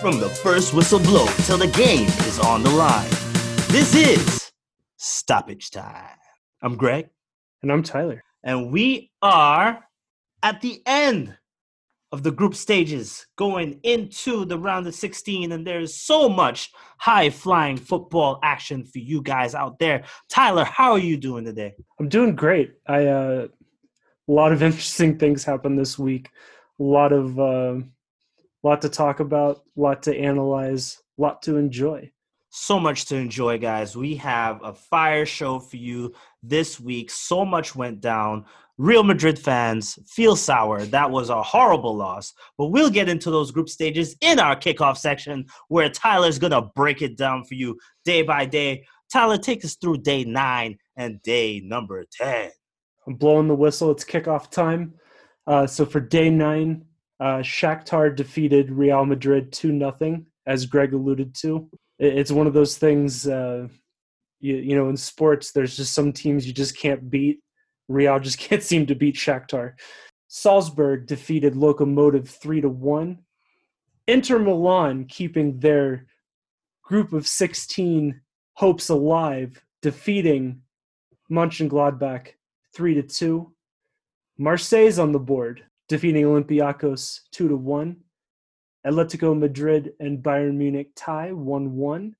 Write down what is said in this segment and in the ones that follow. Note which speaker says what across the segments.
Speaker 1: from the first whistle blow till the game is on the line. This is stoppage time. I'm Greg.
Speaker 2: And I'm Tyler.
Speaker 1: And we are at the end of the group stages going into the round of 16 and there's so much high flying football action for you guys out there tyler how are you doing today
Speaker 2: i'm doing great i uh a lot of interesting things happened this week a lot of uh, lot to talk about a lot to analyze a lot to enjoy
Speaker 1: so much to enjoy guys we have a fire show for you this week so much went down Real Madrid fans feel sour. That was a horrible loss. But we'll get into those group stages in our kickoff section where Tyler's going to break it down for you day by day. Tyler, take us through day nine and day number 10.
Speaker 2: I'm blowing the whistle. It's kickoff time. Uh, so for day nine, uh, Shakhtar defeated Real Madrid 2 0, as Greg alluded to. It's one of those things, uh, you, you know, in sports, there's just some teams you just can't beat Real just can't seem to beat Shakhtar. Salzburg defeated Lokomotiv 3 to 1. Inter Milan keeping their group of 16 hopes alive, defeating Mönchengladbach 3 to 2. Marseille's on the board, defeating Olympiacos 2 to 1. Atletico Madrid and Bayern Munich tie 1 1.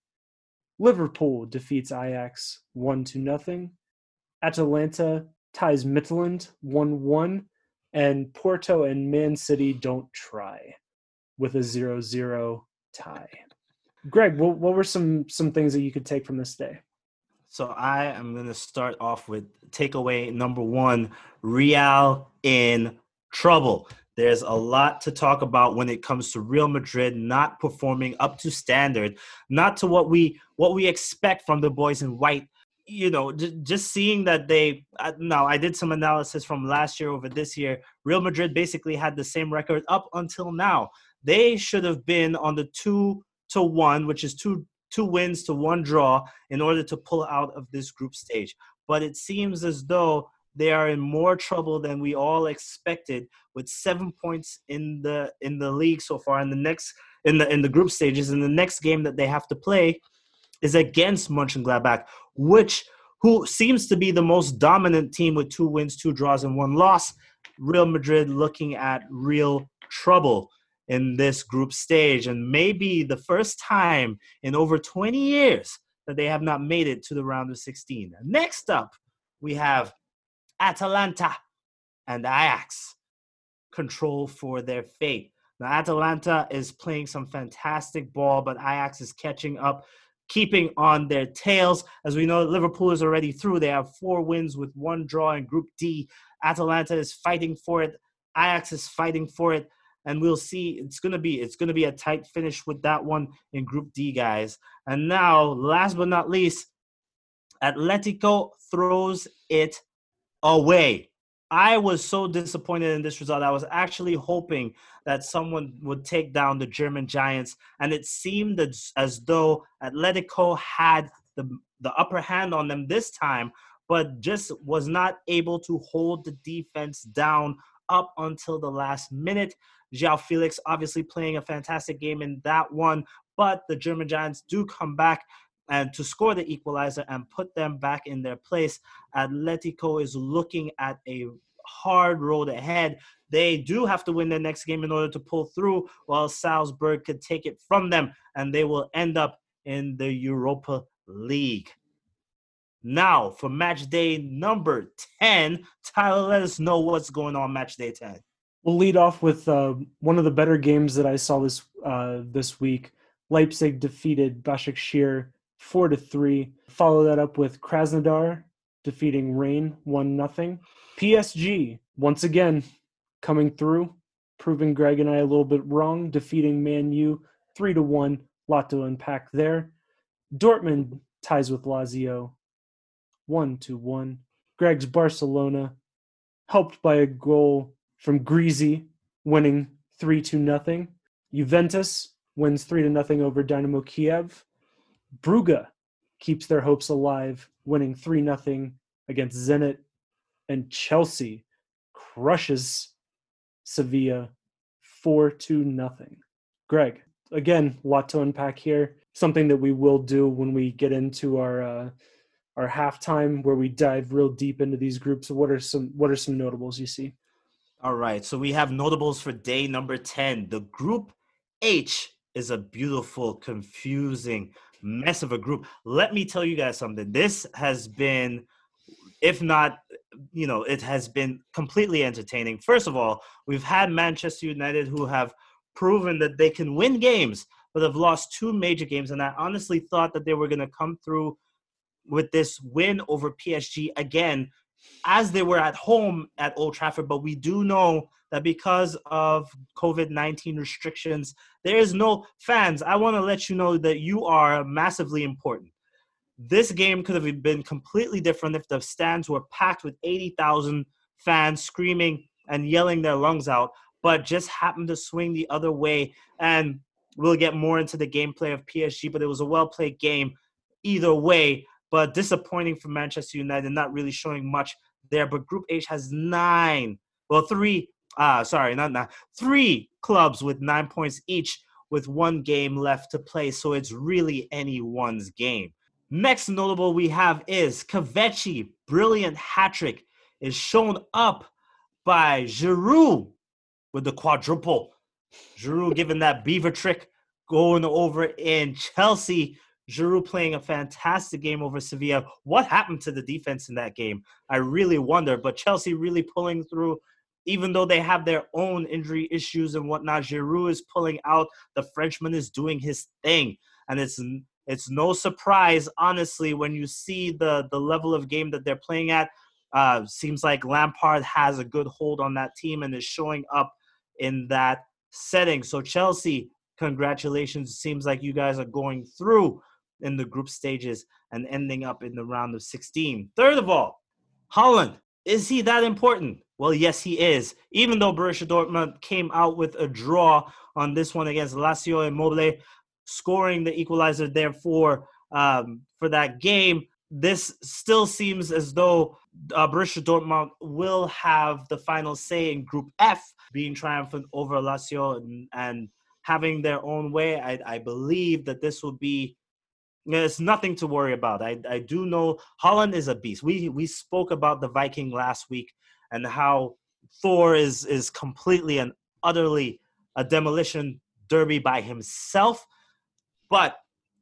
Speaker 2: Liverpool defeats Ajax 1 to nothing. Atalanta ties Midtjylland 1 1, and Porto and Man City don't try with a 0 0 tie. Greg, what, what were some, some things that you could take from this day?
Speaker 1: So I am going to start off with takeaway number one Real in trouble. There's a lot to talk about when it comes to Real Madrid not performing up to standard, not to what we what we expect from the boys in white you know, j- just seeing that they now I did some analysis from last year over this year. Real Madrid basically had the same record up until now. They should have been on the two to one, which is two two wins to one draw, in order to pull out of this group stage. But it seems as though they are in more trouble than we all expected, with seven points in the in the league so far. In the next in the in the group stages, in the next game that they have to play is against Mönchengladbach, which who seems to be the most dominant team with two wins, two draws, and one loss. Real Madrid looking at real trouble in this group stage, and maybe the first time in over 20 years that they have not made it to the round of 16. Next up, we have Atalanta and Ajax control for their fate. Now, Atalanta is playing some fantastic ball, but Ajax is catching up keeping on their tails. As we know, Liverpool is already through. They have four wins with one draw in Group D. Atalanta is fighting for it. Ajax is fighting for it. And we'll see. It's gonna be it's gonna be a tight finish with that one in Group D, guys. And now, last but not least, Atletico throws it away. I was so disappointed in this result. I was actually hoping that someone would take down the German Giants, and it seemed as, as though Atletico had the, the upper hand on them this time, but just was not able to hold the defense down up until the last minute. João Felix obviously playing a fantastic game in that one, but the German Giants do come back and to score the equalizer and put them back in their place. Atletico is looking at a hard road ahead. They do have to win their next game in order to pull through, while Salzburg could take it from them, and they will end up in the Europa League. Now, for match day number 10, Tyler, let us know what's going on match day 10.
Speaker 2: We'll lead off with uh, one of the better games that I saw this uh, this week. Leipzig defeated Başakşehir four to three. Follow that up with Krasnodar defeating Rennes one nothing. PSG once again coming through, proving Greg and I a little bit wrong, defeating Man U three to one. Lot to unpack there. Dortmund ties with Lazio one to one. Greg's Barcelona helped by a goal from Greasy, winning three to nothing. Juventus wins three to nothing over Dynamo Kiev. Brugge keeps their hopes alive, winning 3 0 against Zenit. And Chelsea crushes Sevilla 4 2 nothing. Greg, again, a lot to unpack here. Something that we will do when we get into our uh, our halftime, where we dive real deep into these groups. What are some What are some notables you see?
Speaker 1: All right, so we have notables for day number ten. The group H is a beautiful, confusing mess of a group. Let me tell you guys something. This has been, if not, you know, it has been completely entertaining. First of all, we've had Manchester United who have proven that they can win games, but have lost two major games. And I honestly thought that they were going to come through with this win over PSG again, as they were at home at Old Trafford. But we do know that because of COVID 19 restrictions, there is no fans. I want to let you know that you are massively important. This game could have been completely different if the stands were packed with 80,000 fans screaming and yelling their lungs out, but just happened to swing the other way. And we'll get more into the gameplay of PSG, but it was a well played game either way. But disappointing for Manchester United, not really showing much there. But Group H has nine, well, three uh sorry, not nine, three clubs with nine points each with one game left to play. So it's really anyone's game. Next notable we have is Kahveci. Brilliant hat trick is shown up by Giroud with the quadruple. Giroud giving that beaver trick going over in Chelsea. Giroud playing a fantastic game over Sevilla. What happened to the defense in that game? I really wonder. But Chelsea really pulling through even though they have their own injury issues and whatnot, Giroud is pulling out. The Frenchman is doing his thing, and it's it's no surprise, honestly, when you see the the level of game that they're playing at. Uh, seems like Lampard has a good hold on that team and is showing up in that setting. So Chelsea, congratulations! Seems like you guys are going through in the group stages and ending up in the round of 16. Third of all, Haaland. is he that important? Well, yes, he is. Even though Borussia Dortmund came out with a draw on this one against Lazio Immobile, scoring the equalizer there for um, for that game, this still seems as though uh, Borussia Dortmund will have the final say in Group F, being triumphant over Lazio and, and having their own way. I, I believe that this will be it's nothing to worry about. I, I do know Haaland is a beast. We we spoke about the Viking last week and how Thor is is completely and utterly a demolition derby by himself. But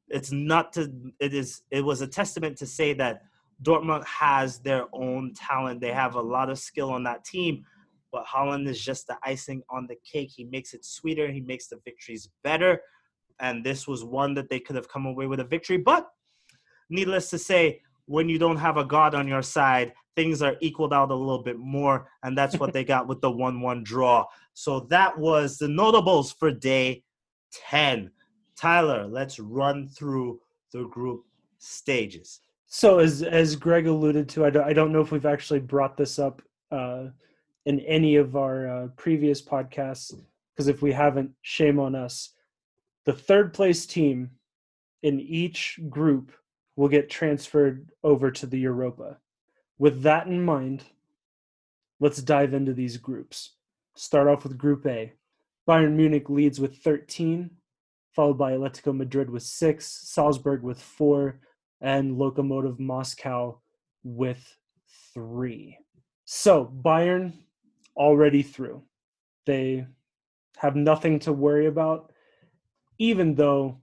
Speaker 1: it's not to it is it was a testament to say that Dortmund has their own talent. They have a lot of skill on that team, but Haaland is just the icing on the cake. He makes it sweeter. He makes the victories better and this was one that they could have come away with a victory. But needless to say, when you don't have a God on your side, things are equaled out a little bit more, and that's what they got with the 1 1 draw. So that was the notables for day 10. Tyler, let's run through the group stages.
Speaker 2: So, as as Greg alluded to, I don't, I don't know if we've actually brought this up uh, in any of our uh, previous podcasts, because if we haven't, shame on us the third place team in each group will get transferred over to the Europa. With that in mind, let's dive into these groups. Start off with Group A. Bayern Munich leads with 13, followed by Atletico Madrid with 6, Salzburg with 4, and Lokomotiv Moscow with 3. So, Bayern already through. They have nothing to worry about even though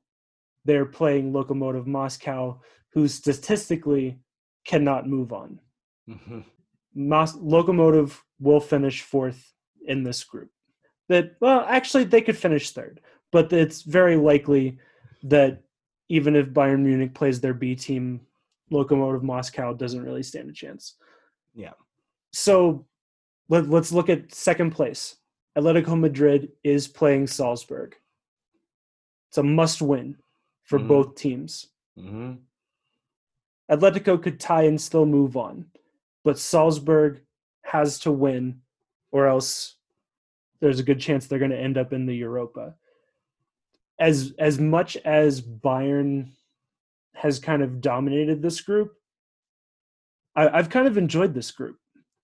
Speaker 2: they're playing Lokomotiv Moscow, who statistically cannot move on. Mm-hmm. Mos- Lokomotiv will finish fourth in this group. That well, actually, they could finish third, but it's very likely that even if Bayern Munich plays their B team, Lokomotiv Moscow doesn't really stand a chance.
Speaker 1: Yeah.
Speaker 2: So let, let's look at second place. Atletico Madrid is playing Salzburg. It's a must win for mm-hmm. both teams. Mm-hmm. Atletico could tie and still move on, but Salzburg has to win, or else there's a good chance they're going to end up in the Europa. As as much as Bayern has kind of dominated this group, I, have kind of enjoyed this group.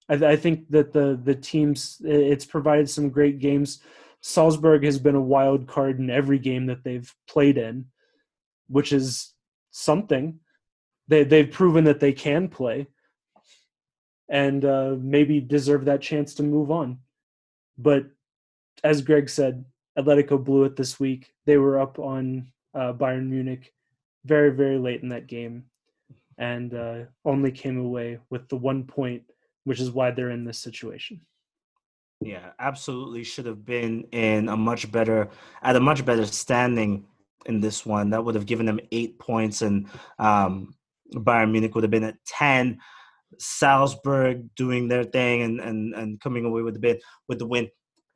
Speaker 2: I, I think that the the teams it's provided some great games Salzburg has been a wild card in every game that they've played in, which is something. They they've proven that they can play, and uh, maybe deserve that chance to move on. But as Greg said, Atletico blew it this week. They were up on uh, Bayern Munich very very late in that game, and uh, only came away with the one point, which is why they're in this situation.
Speaker 1: Yeah, absolutely should have been in a much better at a much better standing in this one. That would have given them eight points, and um, Bayern Munich would have been at ten. Salzburg doing their thing and and and coming away with the bid with the win.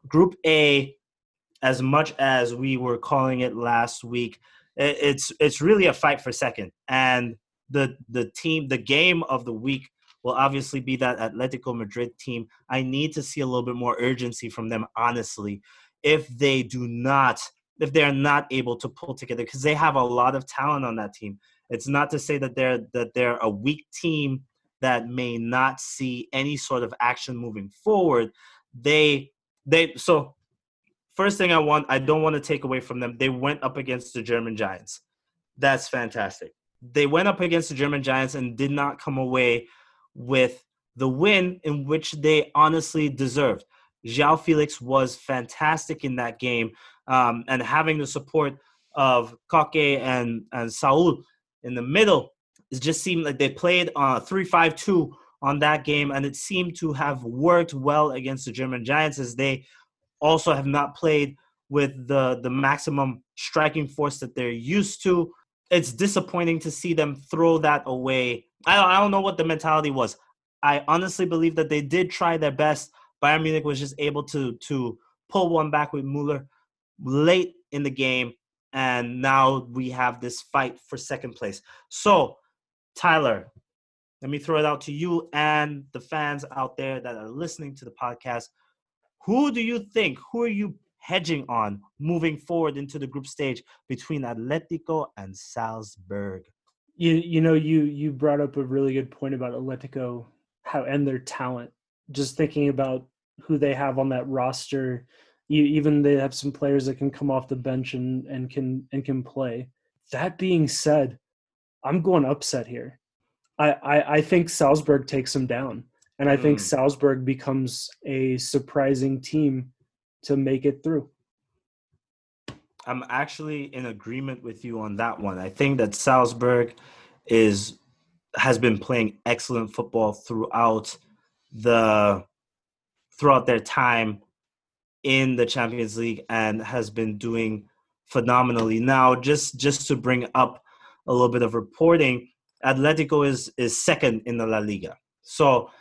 Speaker 1: Group A, as much as we were calling it last week, it's it's really a fight for second. And the the team, the game of the week will obviously be that Atletico Madrid team. I need to see a little bit more urgency from them, honestly. If they do not, if they're not able to pull together, because they have a lot of talent on that team. It's not to say that they're that they're a weak team that may not see any sort of action moving forward. They they so first thing I want I don't want to take away from them. They went up against the German Giants. That's fantastic. They went up against the German Giants and did not come away with the win in which they honestly deserved. João Felix was fantastic in that game, um, and having the support of Koke and, and Saul in the middle, it just seemed like they played uh, 3 5 2 on that game, and it seemed to have worked well against the German Giants as they also have not played with the, the maximum striking force that they're used to. It's disappointing to see them throw that away I don't, I don't know what the mentality was. I honestly believe that they did try their best. Bayern Munich was just able to to pull one back with Mueller late in the game, and now we have this fight for second place. So, Tyler, let me throw it out to you and the fans out there that are listening to the podcast. Who do you think? Who are you hedging on moving forward into the group stage between Atletico and Salzburg?
Speaker 2: You you know you you brought up a really good point about Atletico how and their talent. Just thinking about who they have on that roster, you even they have some players that can come off the bench and and can and can play. That being said, I'm going upset here. I I, I think Salzburg takes them down, and I mm. think Salzburg becomes a surprising team to make it through.
Speaker 1: I'm actually in agreement with you on that one. I think that Salzburg is has been playing excellent football throughout the throughout their time in the Champions League and has been doing phenomenally. Now, just just to bring up a little bit of reporting, Atletico is is second in the La Liga. So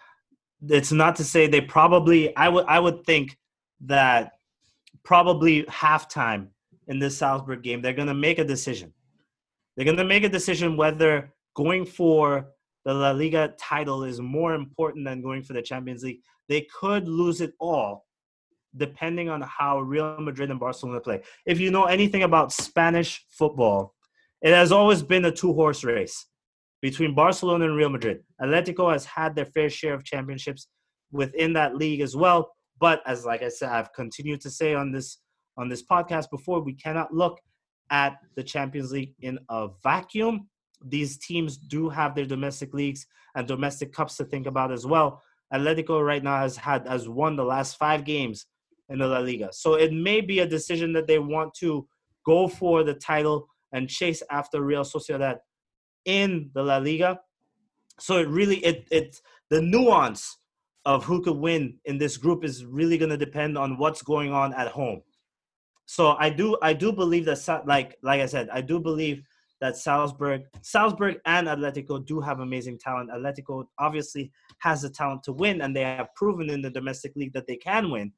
Speaker 1: it's not to say they probably I would I would think that probably halftime in this Salzburg game, they're going to make a decision. They're going to make a decision whether going for the La Liga title is more important than going for the Champions League. They could lose it all depending on how Real Madrid and Barcelona play. If you know anything about Spanish football, it has always been a two horse race between Barcelona and Real Madrid. Atletico has had their fair share of championships within that league as well. But as like I said, I've continued to say on this on this podcast before, we cannot look at the Champions League in a vacuum. These teams do have their domestic leagues and domestic cups to think about as well. Atletico right now has had has won the last five games in the La Liga. So it may be a decision that they want to go for the title and chase after Real Sociedad in the La Liga. So it really it it the nuance of who could win in this group is really going to depend on what's going on at home so I do I do believe that like like I said I do believe that Salzburg Salzburg and Atletico do have amazing talent. Atletico obviously has the talent to win, and they have proven in the domestic league that they can win.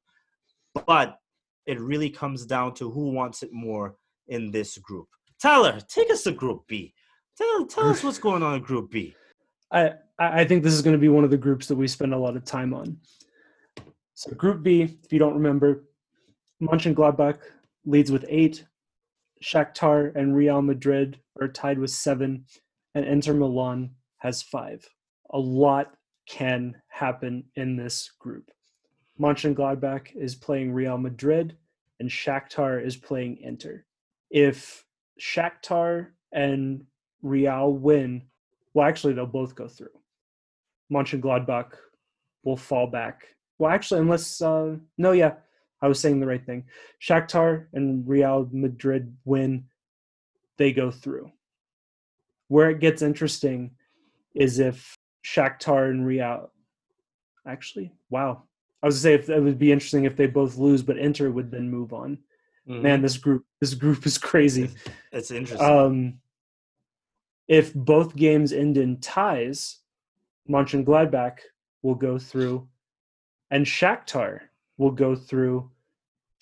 Speaker 1: But it really comes down to who wants it more in this group. Tyler, take us to Group B. Tell tell us what's going on in Group B.
Speaker 2: I I think this is going to be one of the groups that we spend a lot of time on. So Group B, if you don't remember, Mönchengladbach leads with eight. Shakhtar and Real Madrid are tied with seven, and Inter Milan has five. A lot can happen in this group. Mönchengladbach is playing Real Madrid and Shakhtar is playing Inter. If Shakhtar and Real win, well, actually, they'll both go through. Mönchengladbach will fall back. Well, actually, unless uh, no, yeah, I was saying the right thing. Shakhtar and Real Madrid win, they go through. Where it gets interesting is if Shakhtar and Real. Actually, wow. I was to say if it would be interesting if they both lose, but Inter would then move on. Mm-hmm. Man, this group this group is crazy.
Speaker 1: It's interesting.
Speaker 2: Um, if both games end in ties, Mönchengladbach will go through, and Shakhtar will go through,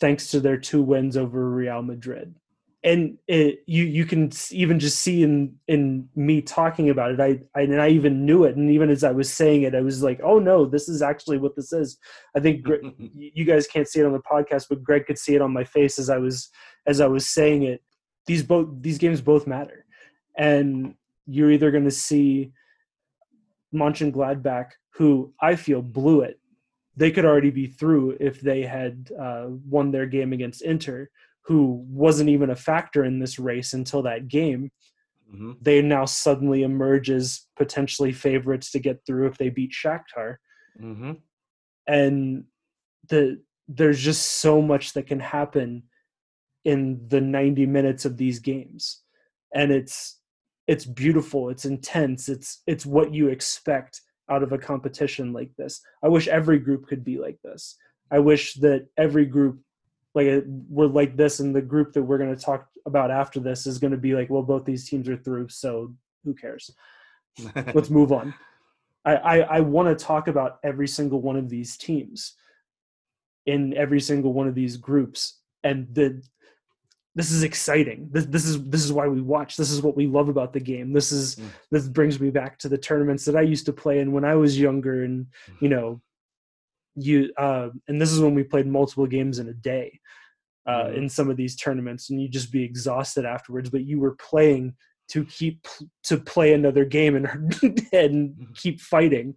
Speaker 2: thanks to their two wins over Real Madrid. And it, you you can even just see in in me talking about it I, I and i even knew it. And even as i was saying it i was like oh no this is actually what this is. I think you guys can't see it on the podcast but greg could see it on my face as i was as i was saying it. These both these games both matter. And you're either going to see Mönchengladbach, who I feel blew it. They could already be through if they had uh, won their game against Inter who wasn't even a factor in this race until that game. Mm-hmm. They now suddenly emerge as potentially favorites to get through if they beat Shakhtar. Mm-hmm. And the there's just so much that can happen in the 90 minutes of these games. And it's it's beautiful, it's intense, it's it's what you expect out of a competition like this. I wish every group could be like this. I wish that every group like uh, we're like this and the group that we're going to talk about after this is going to be like well both these teams are through so who cares let's move on i i, I want to talk about every single one of these teams in every single one of these groups and the this is exciting. This, this is this is why we watch. This is what we love about the game. This is mm. this brings me back to the tournaments that i used to play in when i was younger and you know you uh, and this is when we played multiple games in a day uh, mm-hmm. in some of these tournaments and you just be exhausted afterwards but you were playing to keep to play another game and and mm-hmm. keep fighting.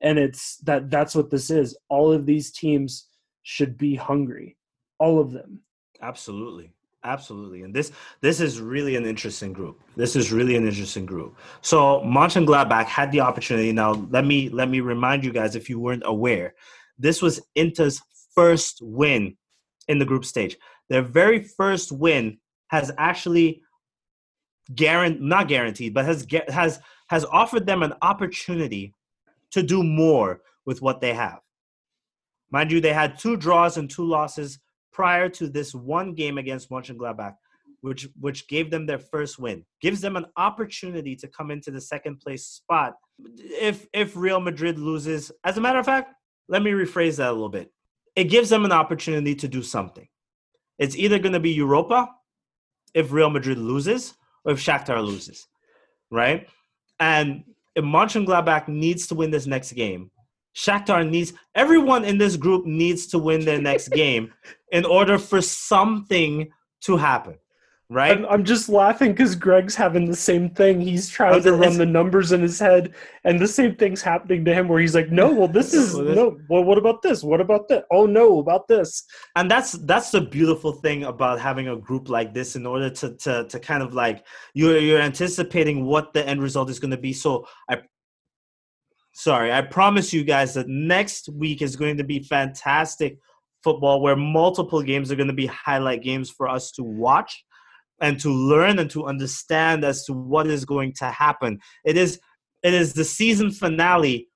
Speaker 2: And it's that that's what this is. All of these teams should be hungry. All of them.
Speaker 1: Absolutely absolutely and this this is really an interesting group this is really an interesting group so Mönchengladbach had the opportunity now let me let me remind you guys if you weren't aware this was Inter's first win in the group stage. Their very first win has actually guaranteed, not guaranteed, but has has has offered them an opportunity to do more with what they have. Mind you, they had two draws and two losses prior to this one game against Mönchengladbach, which which gave them their first win. Gives them an opportunity to come into the second place spot. If if Real Madrid loses, as a matter of fact, let me rephrase that a little bit. It gives them an opportunity to do something. It's either going to be Europa if Real Madrid loses or if Shakhtar loses, right? And if Mönchengladbach needs to win this next game, Shakhtar needs everyone in this group needs to win their next game in order for something to happen right?
Speaker 2: I'm, I'm just laughing because Greg's having the same thing. He's trying oh, to run the numbers in his head, and the same thing's happening to him. Where he's like, "No, well, this oh, is no. Well, what about this? What about that? Oh no, about this."
Speaker 1: And that's that's the beautiful thing about having a group like this. In order to to to kind of like you're you're anticipating what the end result is going to be. So I. Sorry, I promise you guys that next week is going to be fantastic football where multiple games are going to be highlight games for us to watch and to learn and to understand as to what is going to happen. It is it is the season finale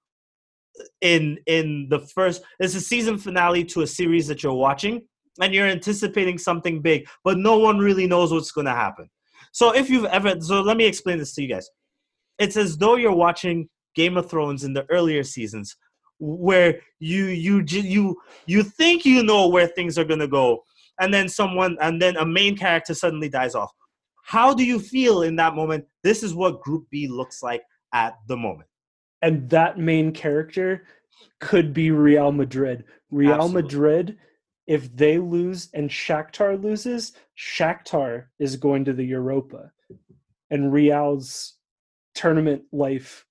Speaker 1: in in the first it's a season finale to a series that you're watching and you're anticipating something big, but no one really knows what's going to happen. So if you've ever so let me explain this to you guys. It's as though you're watching Game of Thrones in the earlier seasons where you you you you think you know where things are going to go and then someone and then a main character suddenly dies off. How do you feel in that moment? This is what group b looks like at the moment.
Speaker 2: And that main character could be real madrid. Real Absolutely. madrid if they lose and Shakhtar loses, Shakhtar is going to the Europa, and Real's tournament life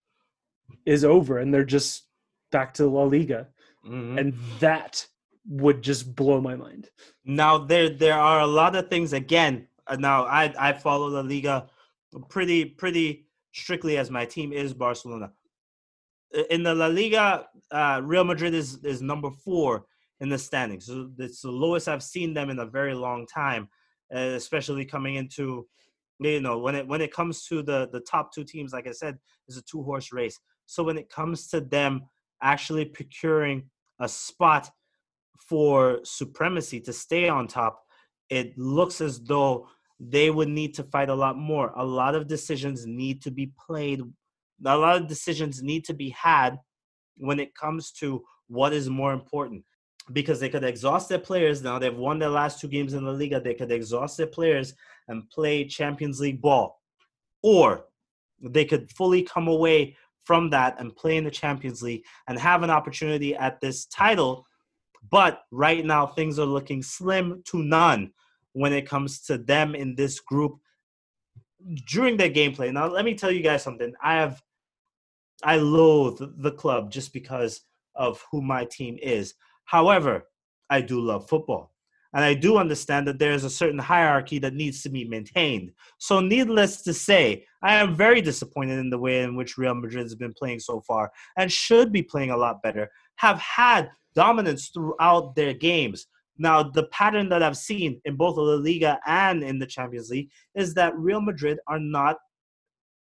Speaker 2: is over, and they're just back to La Liga, mm-hmm. and that would just blow my mind.
Speaker 1: Now there there are a lot of things again. uh, Now I I follow La Liga pretty pretty strictly as my team is Barcelona. In the La Liga, uh, Real Madrid is is number four in the standings. So it's the lowest I've seen them in a very long time, uh, especially coming into you know when it when it comes to the the top two teams. Like I said, it's a two horse race. So when it comes to them actually procuring a spot for supremacy to stay on top, it looks as though they would need to fight a lot more. A lot of decisions need to be played. A lot of decisions need to be had when it comes to what is more important. Because they could exhaust their players. Now they've won their last two games in the Liga. They could exhaust their players and play Champions League ball. Or they could fully come away from that and play in the Champions League and have an opportunity at this title but right now, things are looking slim to none when it comes to them in this group during their gameplay. Now, let me tell you guys something. I have, I loathe the club just because of who my team is. However, I do love football. And I do understand that there is a certain hierarchy that needs to be maintained. So, needless to say, I am very disappointed in the way in which Real Madrid has been playing so far and should be playing a lot better. Have had dominance throughout their games. Now, the pattern that I've seen in both the Liga and in the Champions League is that Real Madrid are not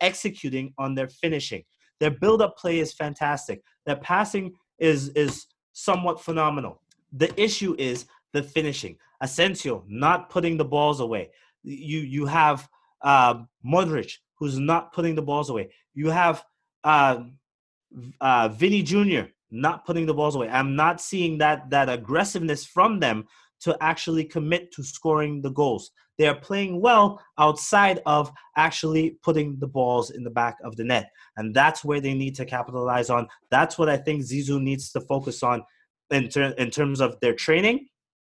Speaker 1: executing on their finishing. Their build-up play is fantastic. Their passing is is somewhat phenomenal. The issue is the finishing. Asensio not putting the balls away. You you have uh, Modric who's not putting the balls away. You have uh, uh, Vinny Jr. not putting the balls away. I'm not seeing that that aggressiveness from them to actually commit to scoring the goals. They are playing well outside of actually putting the balls in the back of the net, and that's where they need to capitalize on. That's what I think Zizou needs to focus on in, ter- in terms of their training.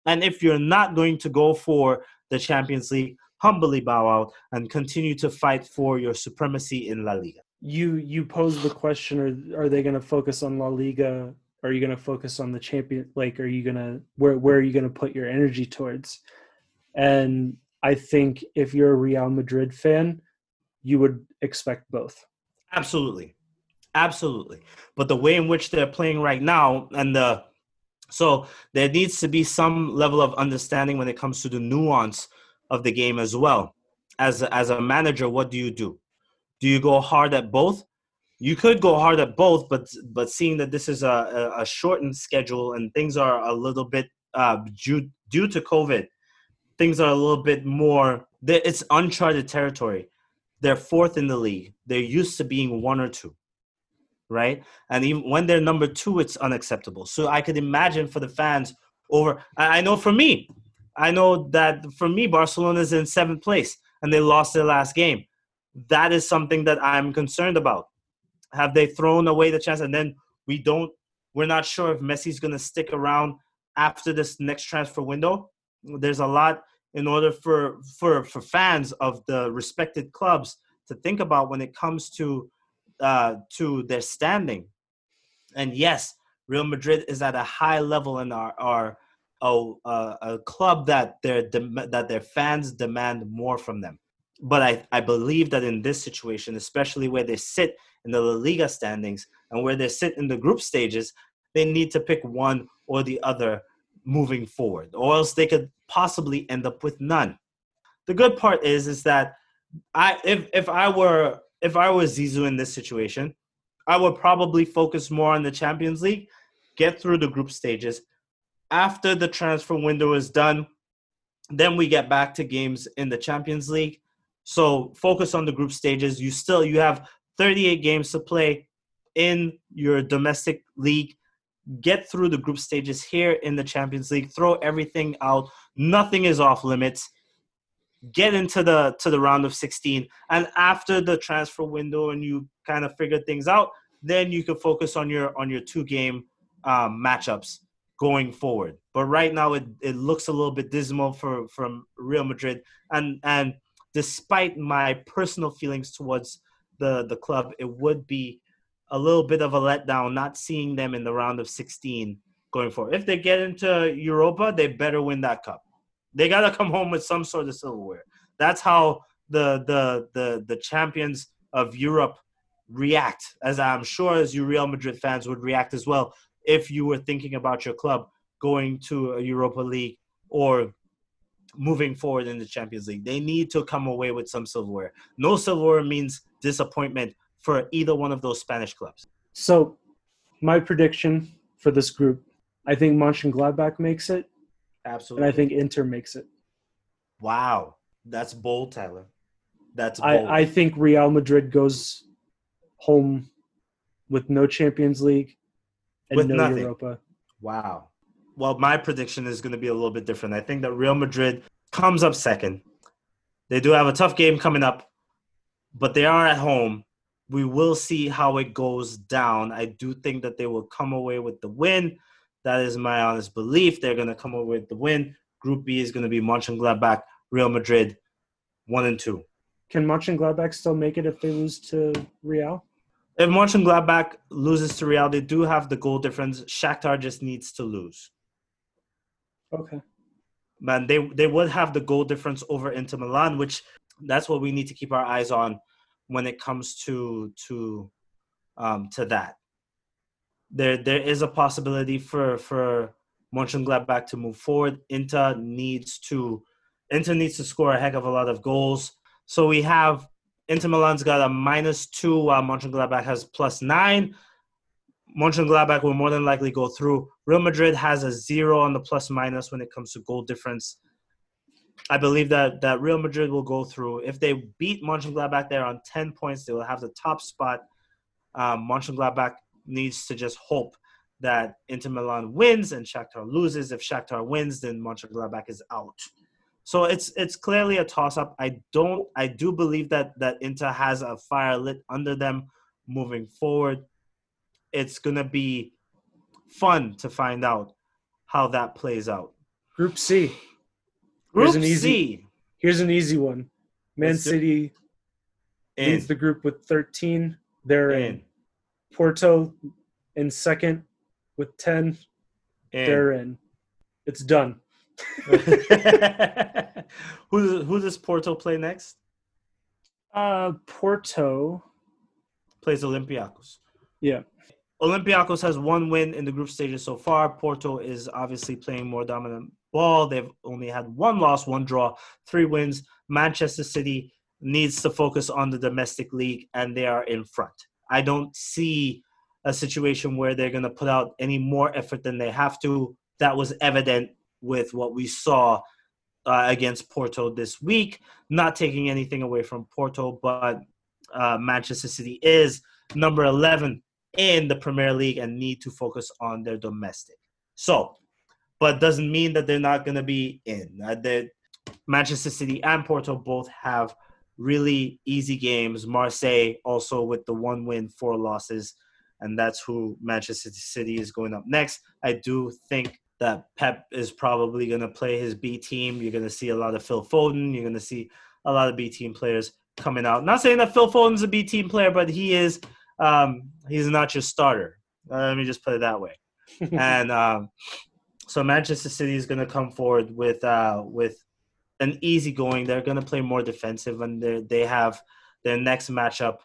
Speaker 1: And if you're not going to go for the Champions League, humbly bow out and continue to fight for your supremacy in La Liga.
Speaker 2: You you pose the question: Are are they going to focus on La Liga? Are you going to focus on the champion? Like, are you going to where where are you going to put your energy towards? And I think if you're a Real Madrid fan, you would expect both.
Speaker 1: Absolutely. Absolutely. But the way in which they're playing right now and the so there needs to be some level of understanding when it comes to the nuance of the game as well. As a, as a manager, what do you do? Do you go hard at both? You could go hard at both, but but seeing that this is a, a, shortened schedule and things are a little bit uh, due due to COVID, things are a little bit more. It's uncharted territory. They're fourth in the league. They're used to being one or two right? And even when they're number two, it's unacceptable. So I could imagine for the fans over. I know for me, I know that for me, Barcelona is in seventh place and they lost their last game. That is something that I'm concerned about. Have they thrown away the chance? And then we don't. We're not sure if Messi's going to stick around after this next transfer window. There's a lot in order for for for fans of the respected clubs to think about when it comes to uh, to their standing. And yes, Real Madrid is at a high level and are are a, a, club that their that their fans demand more from them. But I, I believe that in this situation, especially where they sit in the La Liga standings and where they sit in the group stages, they need to pick one or the other moving forward, or else they could possibly end up with none. The good part is is that I if if I were if I was Zizou in this situation, I would probably focus more on the Champions League, get through the group stages. After the transfer window is done, then we get back to games in the Champions League. So focus on the group stages. You still you have 38 games to play in your domestic league. Get through the group stages here in the Champions League. Throw everything out. Nothing is off limits get into the to the round of 16 and after the transfer window and you kind of figure things out then you can focus on your on your two game um, matchups going forward but right now it, it looks a little bit dismal for from real madrid and and despite my personal feelings towards the the club it would be a little bit of a letdown not seeing them in the round of 16 going forward. If they get into Europa, they better win that cup. They got to come home with some sort of silverware. That's how the the the the champions of Europe react, as I'm sure as you Real Madrid fans would react as well if you were thinking about your club going to a Europa League or moving forward in the Champions League. They need to come away with some silverware. No silverware means disappointment for either one of those Spanish clubs.
Speaker 2: So, my prediction for this group, I think Mönchengladbach makes it,
Speaker 1: Absolutely.
Speaker 2: and I think Inter makes it.
Speaker 1: wow, that's bold, Tyler. That's bold.
Speaker 2: I, I think Real Madrid goes home with no Champions League and
Speaker 1: With
Speaker 2: no
Speaker 1: nothing.
Speaker 2: Europa.
Speaker 1: Wow. Well, my prediction is going to be a little bit different. I think that Real Madrid comes up second. They do have a tough game coming up, but they are at home. We will see how it goes down. I do think that they will come away with the win. That is my honest belief. They're going to come away with the win. Group B is going to be Mönchengladbach, Real Madrid, one and two.
Speaker 2: Can Mönchengladbach still make it if they lose to Real?
Speaker 1: If Mönchengladbach loses to Real, they do have the goal difference. Shakhtar just needs to lose.
Speaker 2: Okay.
Speaker 1: man, they they would have the goal difference over Inter Milan, which that's what we need to keep our eyes on when it comes to to um, to that. There there is a possibility for for Mönchengladbach to move forward. Inter needs to Inter needs to score a heck of a lot of goals. So we have Inter Milan's got a minus two, while Mönchengladbach has plus nine. Mönchengladbach will more than likely go through. Real Madrid has a zero on the plus minus when it comes to goal difference. I believe that that Real Madrid will go through. If they beat Mönchengladbach, they're on ten points. They will have the top spot. Um, Mönchengladbach needs to just hope that Inter Milan wins and Shakhtar loses. If Shakhtar wins, then Mönchengladbach is out. So it's it's clearly a toss up. I don't I do believe that that Inter has a fire lit under them moving forward. It's gonna be fun to find out how that plays out.
Speaker 2: Group C.
Speaker 1: Group
Speaker 2: Here's an easy-
Speaker 1: C
Speaker 2: Here's an easy one. Man
Speaker 1: Let's
Speaker 2: City leads the group with 13. They're in.
Speaker 1: in,
Speaker 2: Porto in second with 10.
Speaker 1: in.
Speaker 2: They're in. It's done.
Speaker 1: who does, who does Porto play next?
Speaker 2: Uh, Porto.
Speaker 1: Plays Olympiacos.
Speaker 2: Yeah.
Speaker 1: Olympiacos has one win in the group stages so far. Porto is obviously playing more dominant ball. They've only had one loss, one draw, three wins. Manchester City needs to focus on the domestic league, and they are in front. I don't see a situation where they're going to put out any more effort than they have to. That was evident with what we saw uh, against Porto this week. Not taking anything away from Porto, but uh, Manchester City is number 11 in the Premier League and need to focus on their domestic. So, but doesn't mean that they're not going to be in. Uh, Manchester City and Porto both have really easy games. Marseille also with the one win, four losses, and that's who Manchester City is going up next. I do think that Pep is probably going to play his B team. You're going to see a lot of Phil Foden. You're going to see a lot of B team players coming out. Not saying that Phil Foden's a B team player, but he is. Um, he's not your starter. Uh, let me just put it that way. and um, so Manchester City is going to come forward with uh, with an easy going. They're going to play more defensive, and they they have their next matchup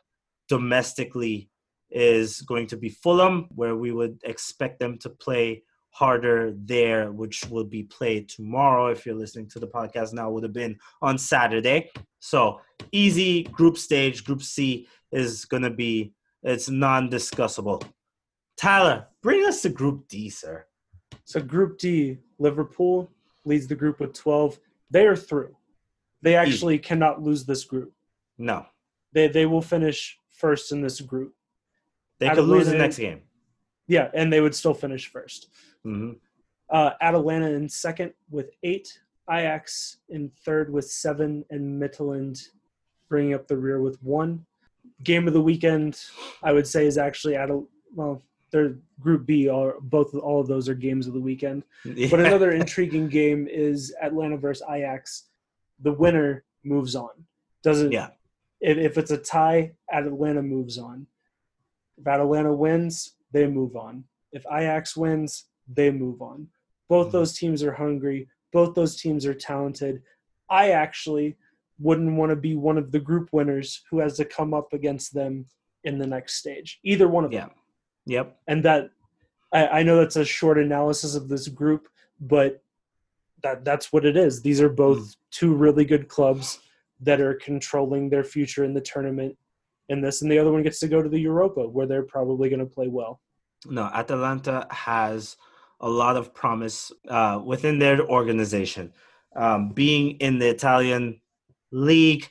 Speaker 1: domestically is going to be Fulham, where we would expect them to play harder there, which will be played tomorrow. If you're listening to the podcast now, would have been on Saturday. So easy group stage. Group C is going to be it's non-discussable. Tyler, bring us to Group D, sir.
Speaker 2: So Group D, Liverpool leads the group with 12. They are through. They actually cannot lose this group.
Speaker 1: No,
Speaker 2: They they will finish first in this group.
Speaker 1: they
Speaker 2: Out
Speaker 1: could lose the next game.
Speaker 2: Yeah, and they would still finish first.
Speaker 1: hmm
Speaker 2: Uh, Atalanta in second with eight. Ajax in third with seven, and Midtjylland bringing up the rear with one. Game of the weekend, I would say, is actually Atal. Well, they're Group B. All both all of those are games of the weekend. But another intriguing game is Atlanta versus Ajax. The winner moves on. Doesn't
Speaker 1: Yeah.
Speaker 2: If, if it's a tie, Atlanta moves on. If Atlanta wins, they move on. If Ajax wins, they move on. Both
Speaker 1: Mhm.
Speaker 2: those teams are hungry. Both those teams are talented. I actually wouldn't want to be one of the group winners who has to come up against them in the next stage. Either one of
Speaker 1: Yeah.
Speaker 2: them.
Speaker 1: Yep.
Speaker 2: And that I, I know that's a short analysis of this group, but that that's what it is. These are both
Speaker 1: Mm.
Speaker 2: two really good clubs that are controlling their future in the tournament in this, and the other one gets to go to the Europa where they're probably going to play well.
Speaker 1: No, Atalanta has a lot of promise uh, within their organization. Um, being in the Italian league,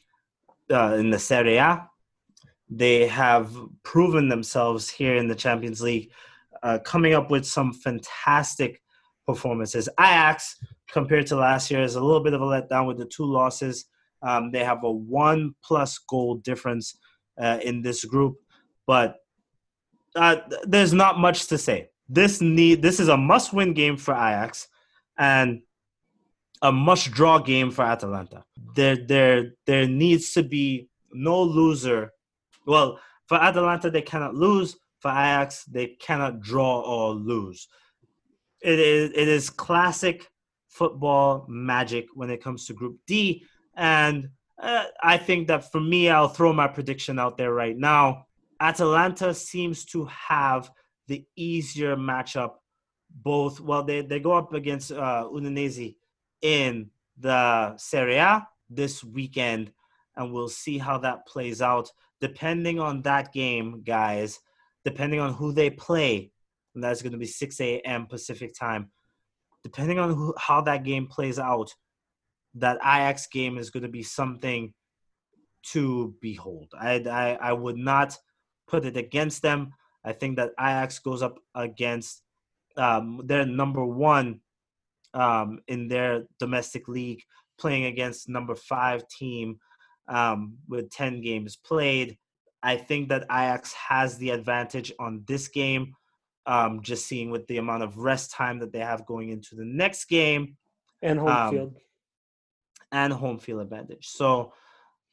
Speaker 1: uh, in the Serie A, they have proven themselves here in the Champions League, uh, coming up with some fantastic performances. Ajax, compared to last year, is a little bit of a letdown with the two losses. Um, they have a one plus goal difference uh, in this group, but uh, th- there's not much to say. This need this is a must-win game for Ajax, and a must-draw game for Atalanta. There, there, there needs to be no loser. Well, for Atalanta, they cannot lose. For Ajax, they cannot draw or lose. It is, it is classic football magic when it comes to Group D, and uh, I think that for me, I'll throw my prediction out there right now. Atalanta seems to have the easier matchup. Both well, they, they go up against uh, Udinese in the Serie A this weekend, and we'll see how that plays out. Depending on that game, guys, depending on who they play, and that's going to be 6 a.m. Pacific time. Depending on who, how that game plays out, that Ajax game is going to be something to behold. I, I, I would not put it against them. I think that Ajax goes up against um, their number one um, in their domestic league, playing against number five team um, with 10 games played. I think that Ajax has the advantage on this game, um, just seeing with the amount of rest time that they have going into the next game
Speaker 2: And home
Speaker 1: Um,
Speaker 2: field.
Speaker 1: and home field advantage. So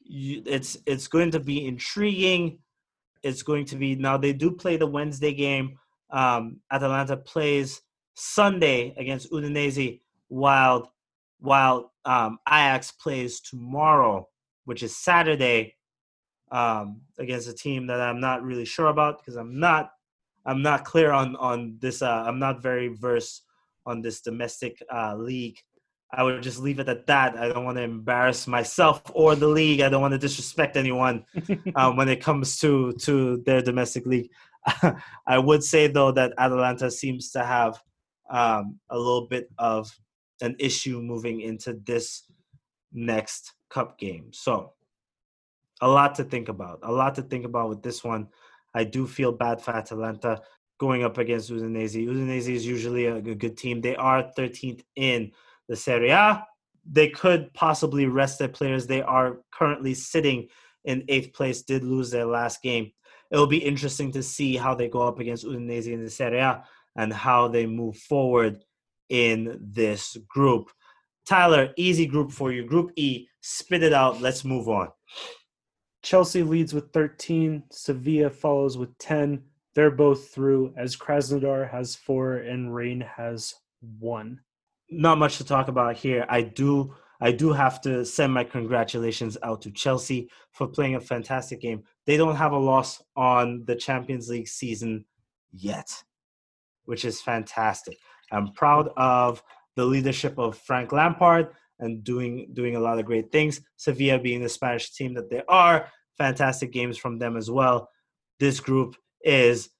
Speaker 1: you, it's it's going to be intriguing. It's going to be now they do play the Wednesday game. Um, Atalanta plays Sunday against Udinese, while while um, Ajax plays tomorrow, which is Saturday, um, against a team that I'm not really sure about because I'm not I'm not clear on on this. Uh, I'm not very versed on this domestic uh, league. I would just leave it at that. I don't want to embarrass myself or the league. I don't want to disrespect anyone um, when it comes to to their domestic league. I would say though that Atalanta seems to have um, a little bit of an issue moving into this next cup game. So a lot to think about. A lot to think about with this one. I do feel bad for Atalanta going up against Udinese. Udinese is usually a good team. They are 13th in the Serie A. They could possibly rest their players. They are currently sitting in eighth place, did lose their last game. It'll be interesting to see how they go up against Udinese in the Serie A and how they move forward in this group. Tyler, easy group for you. Group E, spit it out. Let's move on.
Speaker 2: Chelsea leads with 13. Sevilla follows with 10. They're both through as Krasnodar has four and Rennes has one.
Speaker 1: Not much to talk about here. I do I do have to send my congratulations out to Chelsea for playing a fantastic game. They don't have a loss on the Champions League season yet, which is fantastic. I'm proud of the leadership of Frank Lampard and doing doing a lot of great things. Sevilla being the Spanish team that they are, fantastic games from them as well. This group is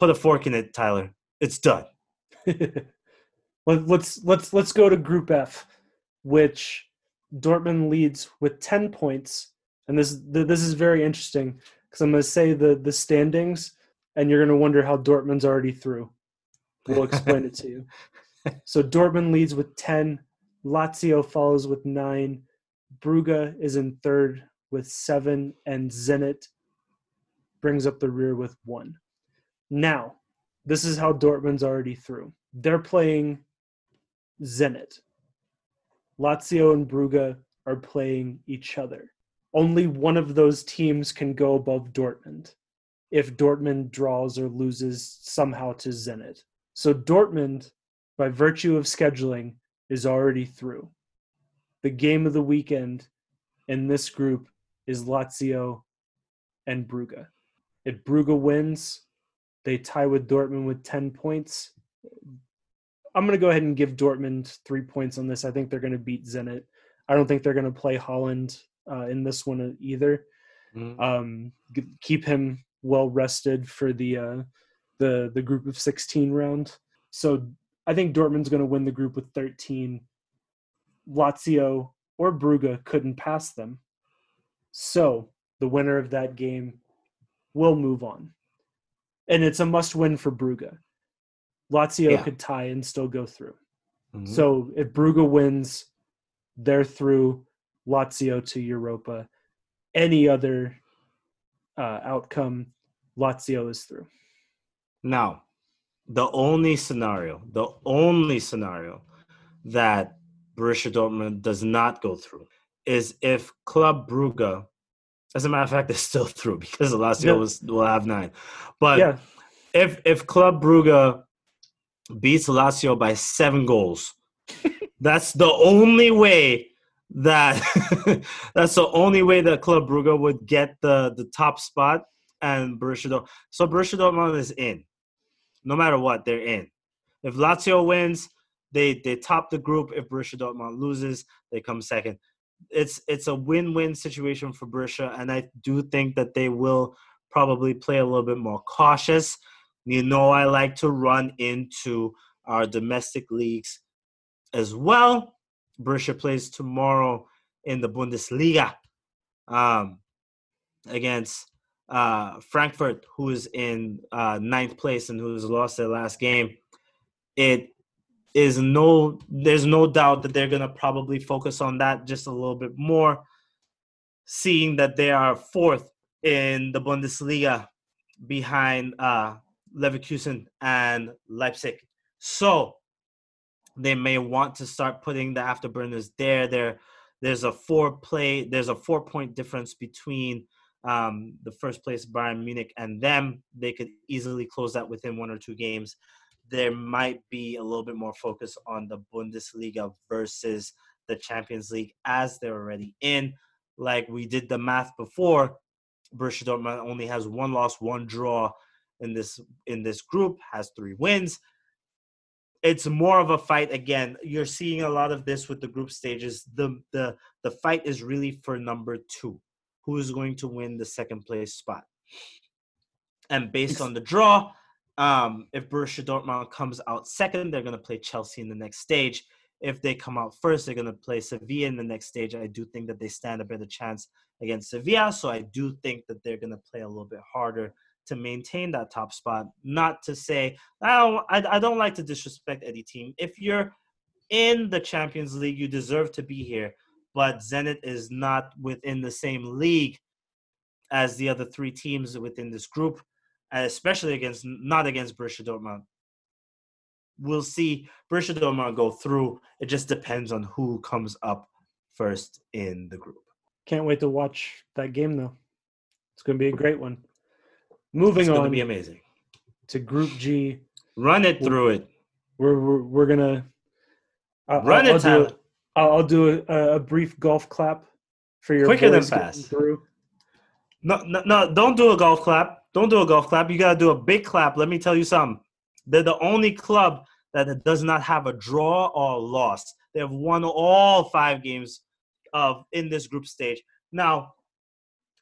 Speaker 1: put a fork in it, Tyler. It's done.
Speaker 2: Let- let's let's let's go to Group F, which Dortmund leads with 10 points. And this this is very interesting because I'm going to say the the standings, and you're going to wonder how Dortmund's already through. We'll explain it to you. So Dortmund leads with 10. Lazio follows with nine. Brugge is in third with seven, and Zenit brings up the rear with one. Now, this is how Dortmund's already through. They're playing Zenit. Lazio and Brugge are playing each other. Only one of those teams can go above Dortmund if Dortmund draws or loses somehow to Zenit. So Dortmund by virtue of scheduling, is already through. The game of the weekend in this group is Lazio and Brugge. If Brugge wins, they tie with Dortmund with 10 points. I'm going to go ahead and give Dortmund three points on this. I think they're going to beat Zenit. I don't think they're going to play Haaland uh, in this one either. Mm-hmm. Um, keep him well rested for the uh, the the group of 16 round. So I think Dortmund's going to win the group with 13. Lazio or Brugge couldn't pass them. So the winner of that game will move on. And it's a must win for Brugge. Lazio yeah. could tie and still go through. Mm-hmm. So if Brugge wins, they're through Lazio to Europa. Any other uh, outcome, Lazio is through.
Speaker 1: Now, the only scenario, the only scenario that Borussia Dortmund does not go through is if Club Brugge, as a matter of fact, they're still through because Lazio yeah. was, will have nine. But yeah. if if Club Brugge beats Lazio by seven goals, that's the only way that that's the only way that Club Brugge would get the the top spot and Borussia Dortmund. So Borussia Dortmund is in, no matter what, they're in. If Lazio wins, they they top the group. If Borussia Dortmund loses, they come second. It's it's a win-win situation for Borussia, and I do think that they will probably play a little bit more cautious. You know, I like to run into our domestic leagues as well. Borussia plays tomorrow in the Bundesliga um, against uh, Frankfurt, who is in uh, ninth place and who's lost their last game. It is no, there's no doubt that they're going to probably focus on that just a little bit more, seeing that they are fourth in the Bundesliga behind uh, Leverkusen and Leipzig. So they may want to start putting the afterburners there. There, there's a four play, there's a four point difference between um, the first place Bayern Munich and them. They could easily close that within one or two games. There might be a little bit more focus on the Bundesliga versus the Champions League as they're already in. Like we did the math before, Borussia Dortmund only has one loss, one draw in this in this group, has three wins it's more of a fight again you're seeing a lot of this with the group stages the the the fight is really for number two who is going to win the second place spot and based on the draw um if Borussia Dortmund comes out second they're going to play Chelsea in the next stage if they come out first they're going to play Sevilla in the next stage I do think that they stand a better chance against Sevilla so I do think that they're going to play a little bit harder to maintain that top spot. Not to say, oh, I, I don't like to disrespect any team. If you're in the Champions League, you deserve to be here. But Zenit is not within the same league as the other three teams within this group, especially against not against Borussia Dortmund. We'll see Borussia Dortmund go through. It just depends on who comes up first in the group.
Speaker 2: Can't wait to watch that game though. It's going to be a great one. Moving on.
Speaker 1: it's
Speaker 2: on,
Speaker 1: be amazing.
Speaker 2: To Group G,
Speaker 1: run it through it.
Speaker 2: We're we're, we're gonna
Speaker 1: uh, run I'll, it.
Speaker 2: Do, I'll, I'll do a, a, brief golf clap for your
Speaker 1: quicker than fast. Through. No, no, no! Don't do a golf clap. Don't do a golf clap. You gotta do a big clap. Let me tell you something. They're the only club that does not have a draw or a loss. They have won all five games of in this group stage. Now,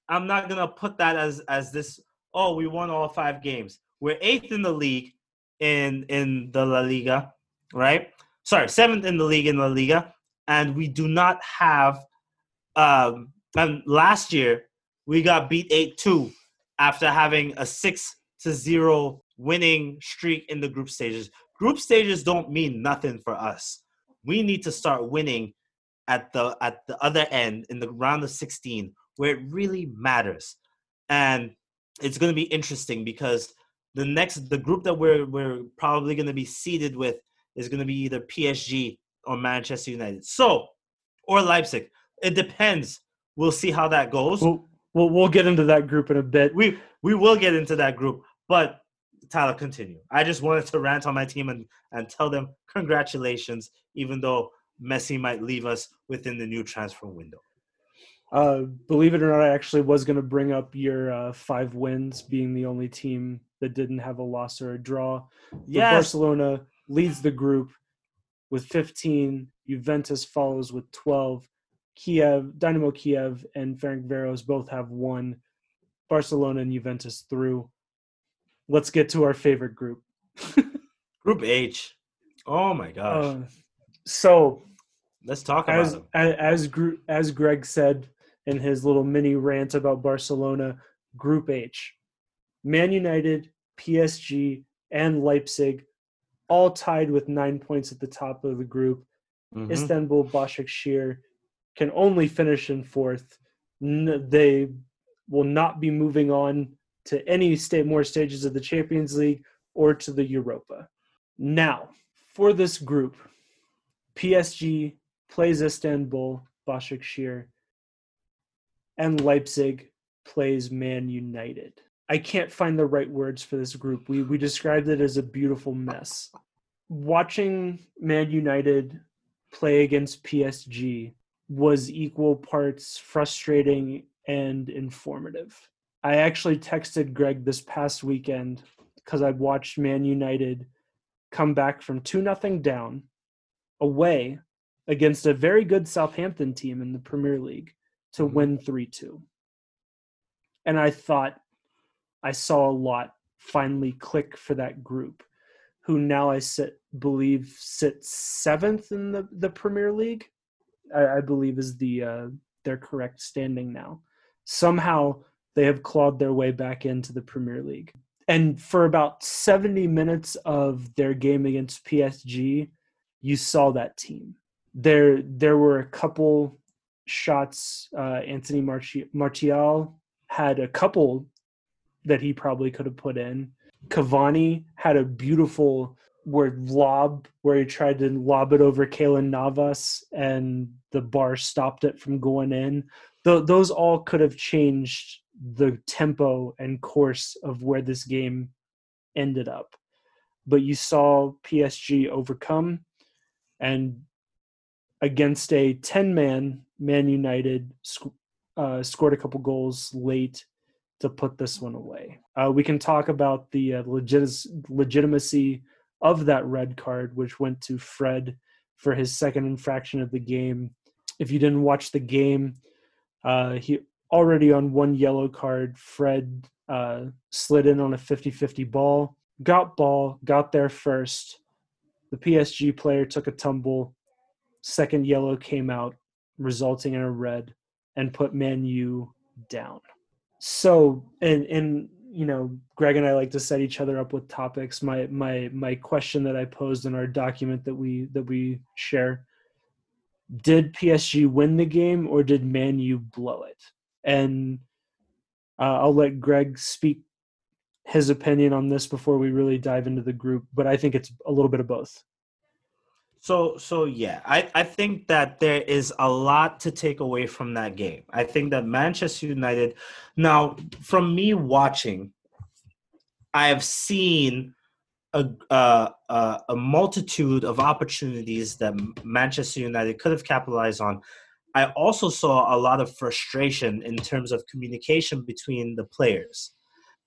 Speaker 1: I'm not gonna put that as as this oh, we won all five games. We're eighth in the league in in the La Liga, right? Sorry, seventh in the league in La Liga, and we do not have. Um, and last year we got beat eight two after having a six to zero winning streak in the group stages. Group stages don't mean nothing for us. We need to start winning at the at the other end in the round of 16 where it really matters. And it's going to be interesting because the next the group that we're we're probably going to be seeded with is going to be either PSG or Manchester United. So, or Leipzig. It depends. We'll see how that goes.
Speaker 2: We'll, we'll, we'll get into that group in a bit.
Speaker 1: We we will get into that group, but Tyler, continue. I just wanted to rant on my team and, and tell them congratulations, even though Messi might leave us within the new transfer window.
Speaker 2: Uh, believe it or not, I actually was going to bring up your uh, five wins being the only team that didn't have a loss or a draw.
Speaker 1: Yes.
Speaker 2: Barcelona leads the group with 15. Juventus follows with 12. Kiev, Dynamo Kiev, and Ferencváros both have one. Barcelona and Juventus through. Let's get to our favorite group.
Speaker 1: Group H. Oh my gosh.
Speaker 2: Uh, so,
Speaker 1: Let's talk about
Speaker 2: as
Speaker 1: them.
Speaker 2: as as, as Greg said in his little mini rant about Barcelona, Group H, Man United, PSG, and Leipzig, all tied with nine points at the top of the group.
Speaker 1: Mhm.
Speaker 2: Istanbul, Başakşehir can only finish in fourth. They will not be moving on to any state more stages of the Champions League or to the Europa. Now, for this group, PSG plays Istanbul, Başakşehir, and Leipzig plays Man United. I can't find the right words for this group. We we described it as a beautiful mess. Watching Man United play against PSG was equal parts frustrating and informative. I actually texted Greg this past weekend because I watched Man United come back from 2 nothing down away against a very good Southampton team in the Premier League to
Speaker 1: Mhm.
Speaker 2: win 3 2. And I thought I saw a lot finally click for that group, who now I sit believe sit seventh in the, the Premier League. I, I believe is the uh, their correct standing now. Somehow they have clawed their way back into the Premier League. And for about 70 minutes of their game against PSG, you saw that team. There there were a couple shots uh, Anthony Marti- Martial had a couple that he probably could have put in. Cavani had a beautiful word lob where he tried to lob it over Keylor Navas and the bar stopped it from going in. Th- those all could have changed the tempo and course of where this game ended up. But you saw PSG overcome and against a 10 man Man United sc- uh, scored a couple goals late to put this one away. Uh, we can talk about the uh, legit- legitimacy of that red card, which went to Fred for his second infraction of the game. If you didn't watch the game, uh, he already on one yellow card. Fred uh, slid in on a 50 50 ball, got ball, got there first. The PSG player took a tumble. Second yellow came out, resulting in a red, and put Man U down. So, and and you know, Greg and I like to set each other up with topics. My my my question that I posed in our document that we that we share: Did PSG win the game or did Man U blow it? And uh, I'll let Greg speak his opinion on this before we really dive into the group. But I think it's a little bit of both.
Speaker 1: So so yeah, I, I think that there is a lot to take away from that game. I think that Manchester United now from me watching, I have seen a uh, uh, a multitude of opportunities that Manchester United could have capitalized on. I also saw a lot of frustration in terms of communication between the players.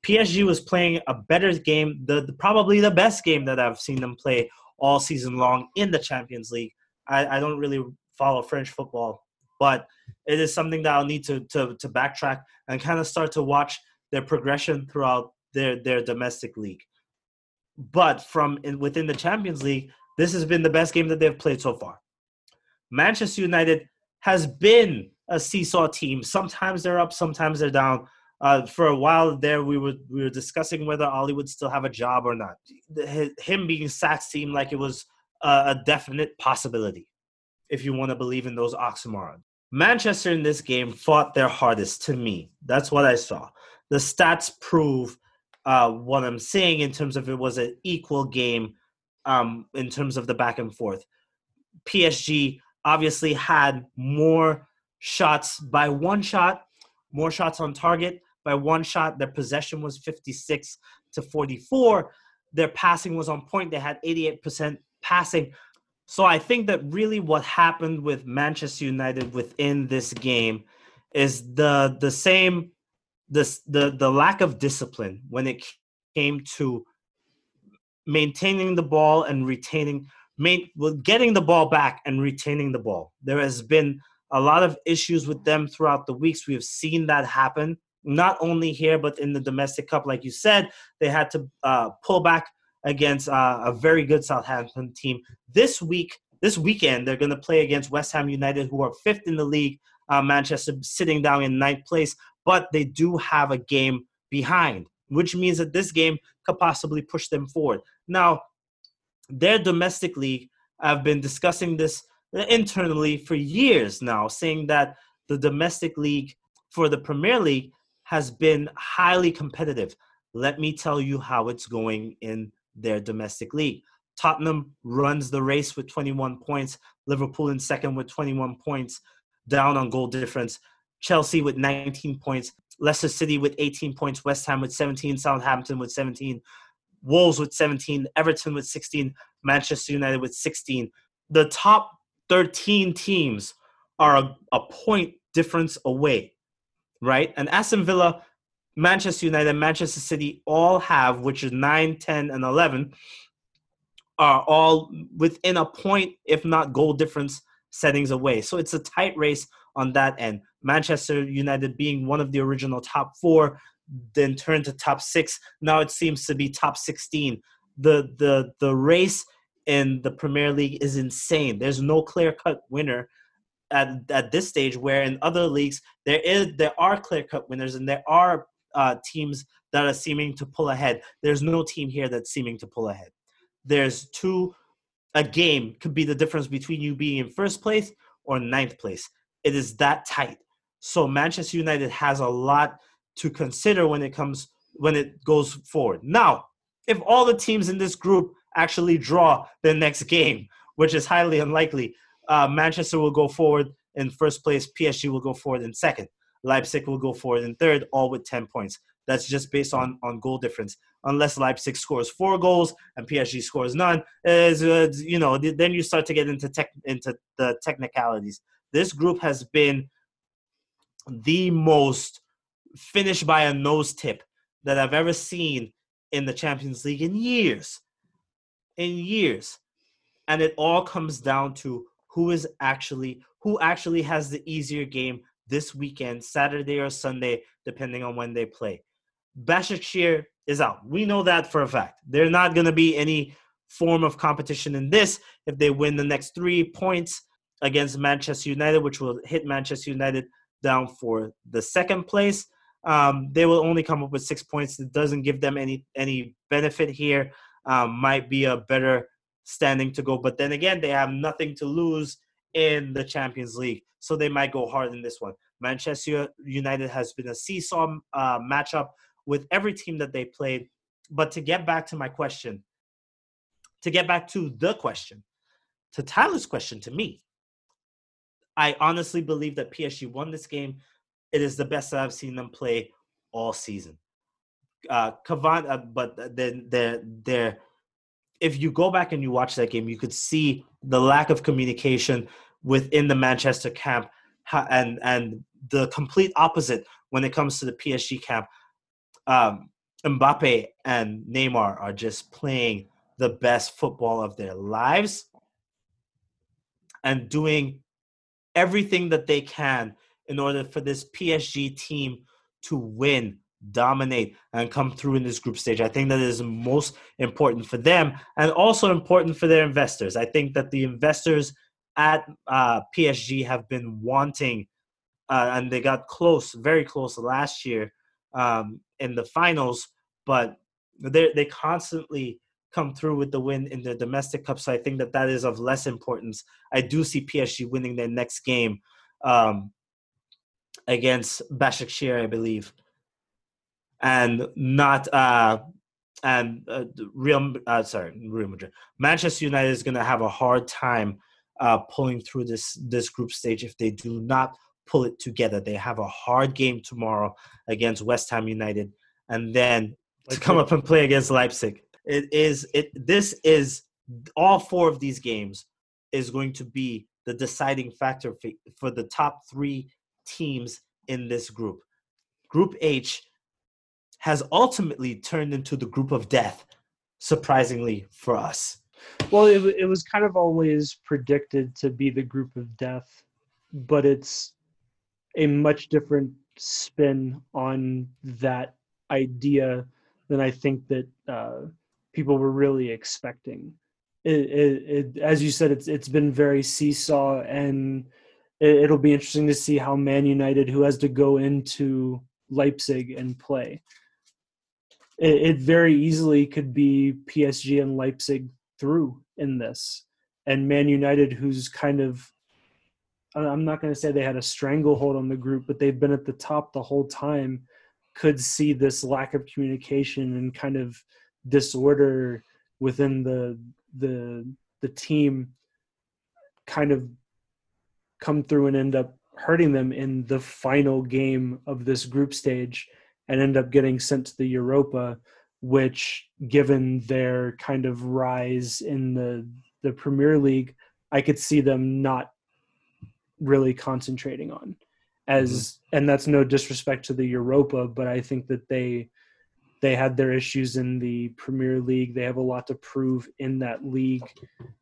Speaker 1: PSG was playing a better game, the, the probably the best game that I've seen them play all season long in the Champions League. I, I don't really follow French football, but it is something that I'll need to, to, to backtrack and kind of start to watch their progression throughout their, their domestic league. But from in, within the Champions League, this has been the best game that they've played so far. Manchester United has been a seesaw team. Sometimes they're up, sometimes they're down. Uh, for a while there, we were we were discussing whether Ole would still have a job or not. Him being sacked seemed like it was a, a definite possibility, if you want to believe in those oxymorons. Manchester in this game fought their hardest to me. That's what I saw. The stats prove uh, what I'm saying in terms of it was an equal game um, in terms of the back and forth. PSG obviously had more shots by one shot, more shots on target by one shot. Their possession was 56 to 44. Their passing was on point. They had 88% passing. So I think that really what happened with Manchester United within this game is the the same this the the lack of discipline when it came to maintaining the ball and retaining main well, getting the ball back and retaining the ball. There has been a lot of issues with them throughout the weeks. We have seen that happen not only here but in the domestic cup. Like you said, they had to uh, pull back against uh, a very good Southampton team this week. This weekend, they're going to play against West Ham United, who are fifth in the league. Uh, Manchester sitting down in ninth place, but they do have a game behind, which means that this game could possibly push them forward. Now, their domestic league, I've been discussing this internally for years now, saying that the domestic league for the Premier League has been highly competitive. Let me tell you how it's going in their domestic league. Tottenham runs the race with 21 points, Liverpool in second with 21 points, down on goal difference. Chelsea with 19 points, Leicester City with 18 points, West Ham with 17, Southampton with 17, Wolves with 17, Everton with 16, Manchester United with 16. The top 13 teams are a, a point difference away, right? And Aston Villa, Manchester United, Manchester City all have, which is 9, 10, and 11, are all within a point, if not goal difference settings away. So it's a tight race on that end. Manchester United being one of the original top four, then turned to top six. Now it seems to be top 16. The the the race in the Premier League is insane. There's no clear cut winner at at this stage. Where in other leagues there is there are clear cut winners and there are uh, teams that are seeming to pull ahead. There's no team here that's seeming to pull ahead. There's two. A game could be the difference between you being in first place or ninth place. It is that tight. So Manchester United has a lot to consider when it comes when it goes forward. Now, if all the teams in this group actually draw the next game, which is highly unlikely, uh, Manchester will go forward in first place. PSG will go forward in second. Leipzig will go forward in third, all with 10 points. That's just based on, on goal difference. Unless Leipzig scores four goals and PSG scores none, is uh, you know then you start to get into tech, into the technicalities. This group has been the most finished by a nose tip that I've ever seen in the Champions League in years. In years. And it all comes down to who is actually who actually has the easier game this weekend, Saturday or Sunday, depending on when they play. Başakşehir is out. We know that for a fact. They're not going to be any form of competition in this if they win the next three points against Manchester United, which will hit Manchester United down for the second place. Um, they will only come up with six points. It doesn't give them any any benefit here. Um, might be a better standing to go, but then again, they have nothing to lose in the Champions League, so they might go hard in this one. Manchester United has been a seesaw uh, matchup with every team that they played. But to get back to my question, to get back to the question, to Tyler's question to me, I honestly believe that PSG won this game it is the best that I've seen them play all season. Uh, Cavani, uh, but then they're, they're, if you go back and you watch that game, you could see the lack of communication within the Manchester camp and and the complete opposite when it comes to the PSG camp. Um, Mbappe and Neymar are just playing the best football of their lives and doing everything that they can in order for this PSG team to win, dominate, and come through in this group stage. I think that is most important for them and also important for their investors. I think that the investors at uh, PSG have been wanting, uh, and they got close, very close last year um, in the finals, but they they constantly come through with the win in the domestic cup. So I think that that is of less importance. I do see PSG winning their next game. Um, against Başakşehir, I believe, and not uh, and uh, Real. Uh, sorry, Real Madrid. Manchester United is going to have a hard time uh, pulling through this this group stage if they do not pull it together. They have a hard game tomorrow against West Ham United, and then to come up and play against Leipzig. It is it. This is all four of these games is going to be the deciding factor for, for the top three teams in this group. Group H has ultimately turned into the group of death, surprisingly for us.
Speaker 2: Well, it, it was kind of always predicted to be the group of death, but it's a much different spin on that idea than I think that uh, people were really expecting. It, it, it, as you said, it's it's been very seesaw, and it, will be interesting to see how Man United, who has to go into Leipzig and play, it, it very easily could be PSG and Leipzig through in this, and Man United, who's kind of I'm not going to say they had a stranglehold on the group, but they've been at the top the whole time. Could see this lack of communication and kind of disorder within the the the team kind of come through and end up hurting them in the final game of this group stage and end up getting sent to the Europa, which given their kind of rise in the the Premier League, I could see them not really concentrating on as mm-hmm. and that's no disrespect to the Europa, but I think that they they had their issues in the Premier League. They have a lot to prove in that league.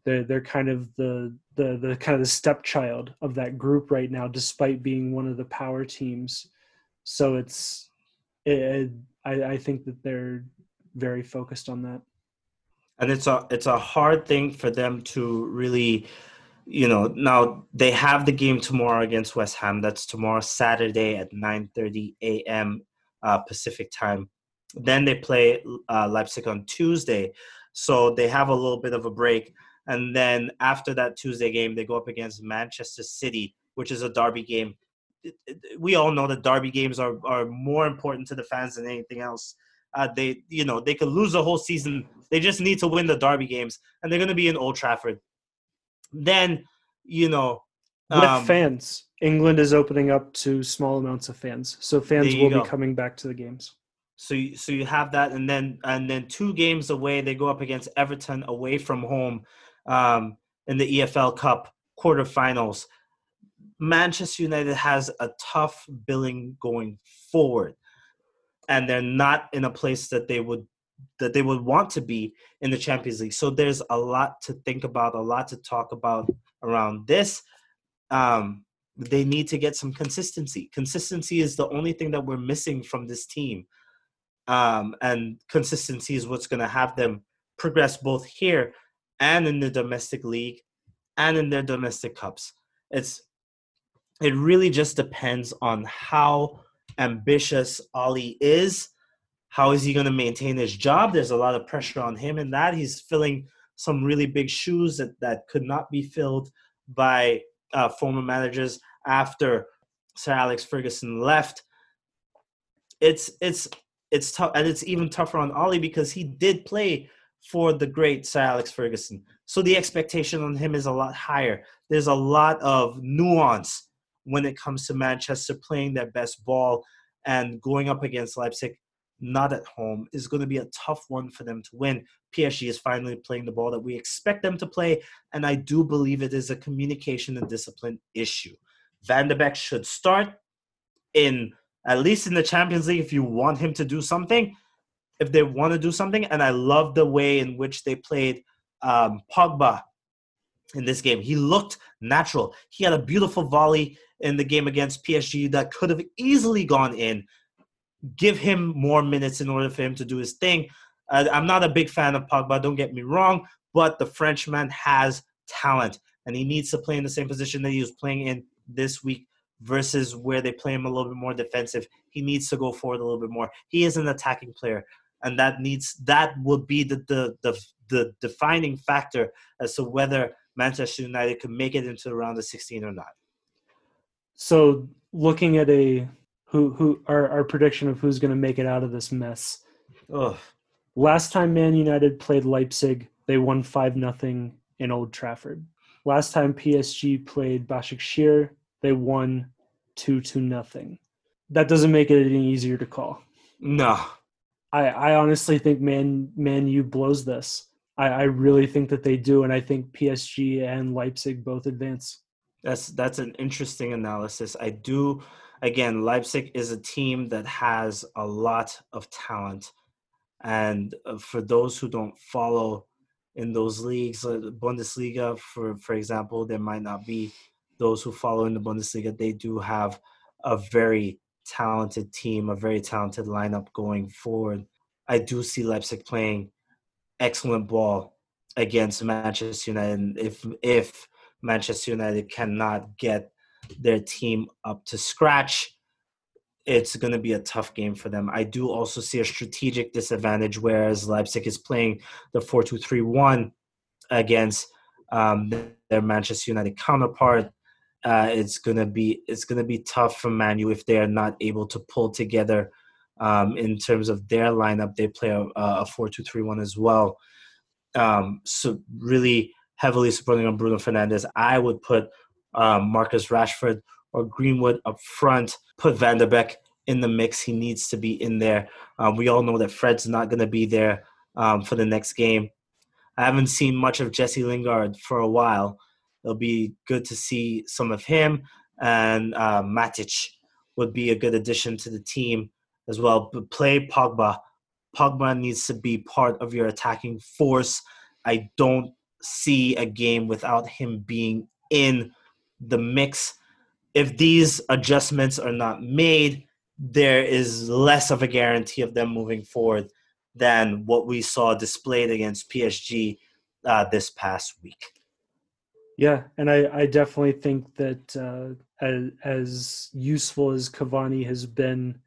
Speaker 2: They're they're kind of the the the kind of the stepchild of that group right now, despite being one of the power teams. So it's it, I, I think that they're very focused on that.
Speaker 1: And it's a it's a hard thing for them to really you know now they have the game tomorrow against west ham that's tomorrow saturday at 9.30 a.m uh, pacific time then they play uh, Leipzig on Tuesday, so they have a little bit of a break. And then after that Tuesday game, they go up against Manchester City, which is a derby game. We all know that derby games are, are more important to the fans than anything else. Uh, they, you know, they could lose the whole season. They just need to win the derby games, and they're going to be in Old Trafford. Then, you know,
Speaker 2: with um, fans, England is opening up to small amounts of fans, so fans will go. be coming back to the games.
Speaker 1: So you, so you have that, and then and then two games away, they go up against Everton away from home um, in the EFL Cup quarterfinals. Manchester United has a tough billing going forward, and they're not in a place that they would that they would want to be in the Champions League. So there's a lot to think about, a lot to talk about around this. Um, they need to get some consistency. Consistency is the only thing that we're missing from this team um, and consistency is what's going to have them progress both here and in the domestic league and in their domestic cups. It's it really just depends on how ambitious Ole is. How is he going to maintain his job? There's a lot of pressure on him in that he's filling some really big shoes that, that could not be filled by uh, former managers after Sir Alex Ferguson left. It's it's it's tough, and it's even tougher on Ole because he did play for the great Sir Alex Ferguson. So the expectation on him is a lot higher. There's a lot of nuance when it comes to Manchester playing their best ball and going up against Leipzig, not at home, is going to be a tough one for them to win. PSG is finally playing the ball that we expect them to play, and I do believe it is a communication and discipline issue. Van de Beek should start in at least in the Champions League, if you want him to do something, if they want to do something, and I love the way in which they played um, Pogba in this game. He looked natural. He had a beautiful volley in the game against PSG that could have easily gone in. Give him more minutes in order for him to do his thing. I'm not a big fan of Pogba, don't get me wrong, but the Frenchman has talent and he needs to play in the same position that he was playing in this week versus where they play him a little bit more defensive. He needs to go forward a little bit more. He is an attacking player, and that needs that would be the the the, the defining factor as to whether Manchester United could make it into the round of 16 or not.
Speaker 2: So, looking at a who who our, our prediction of who's going to make it out of this mess. Ugh. Last time Man United played Leipzig, they won five nothing in Old Trafford. Last time PSG played Başakşehir, they won two to nothing. That doesn't make it any easier to call.
Speaker 1: No,
Speaker 2: I, I honestly think Man Man U blows this. I, I really think that they do, and I think PSG and Leipzig both advance.
Speaker 1: That's that's an interesting analysis. I do again, Leipzig is a team that has a lot of talent. And uh, for those who don't follow in those leagues, uh, Bundesliga, for for example, there might not be those who follow in the Bundesliga. They do have a very talented team, a very talented lineup going forward. I do see Leipzig playing excellent ball against Manchester United. And if if Manchester United cannot get their team up to scratch, it's going to be a tough game for them. I do also see a strategic disadvantage, whereas Leipzig is playing the 4 2 3 1 against um, their Manchester United counterpart. Uh, it's gonna be it's gonna be tough for Manu if they are not able to pull together um, in terms of their lineup. They play a, a four two three one as well. Um, so really heavily supporting on Bruno Fernandes. I would put um, Marcus Rashford or Greenwood up front. Put Van de Beek in the mix. He needs to be in there. Um, we all know that Fred's not going to be there um, for the next game. I haven't seen much of Jesse Lingard for a while. It'll be good to see some of him. And uh, Matic would be a good addition to the team as well. But play Pogba. Pogba needs to be part of your attacking force. I don't see a game without him being in the mix. If these adjustments are not made, there is less of a guarantee of them moving forward than what we saw displayed against PSG uh, this past week.
Speaker 2: Yeah, and I, I definitely think that uh, as, as useful as Cavani has been,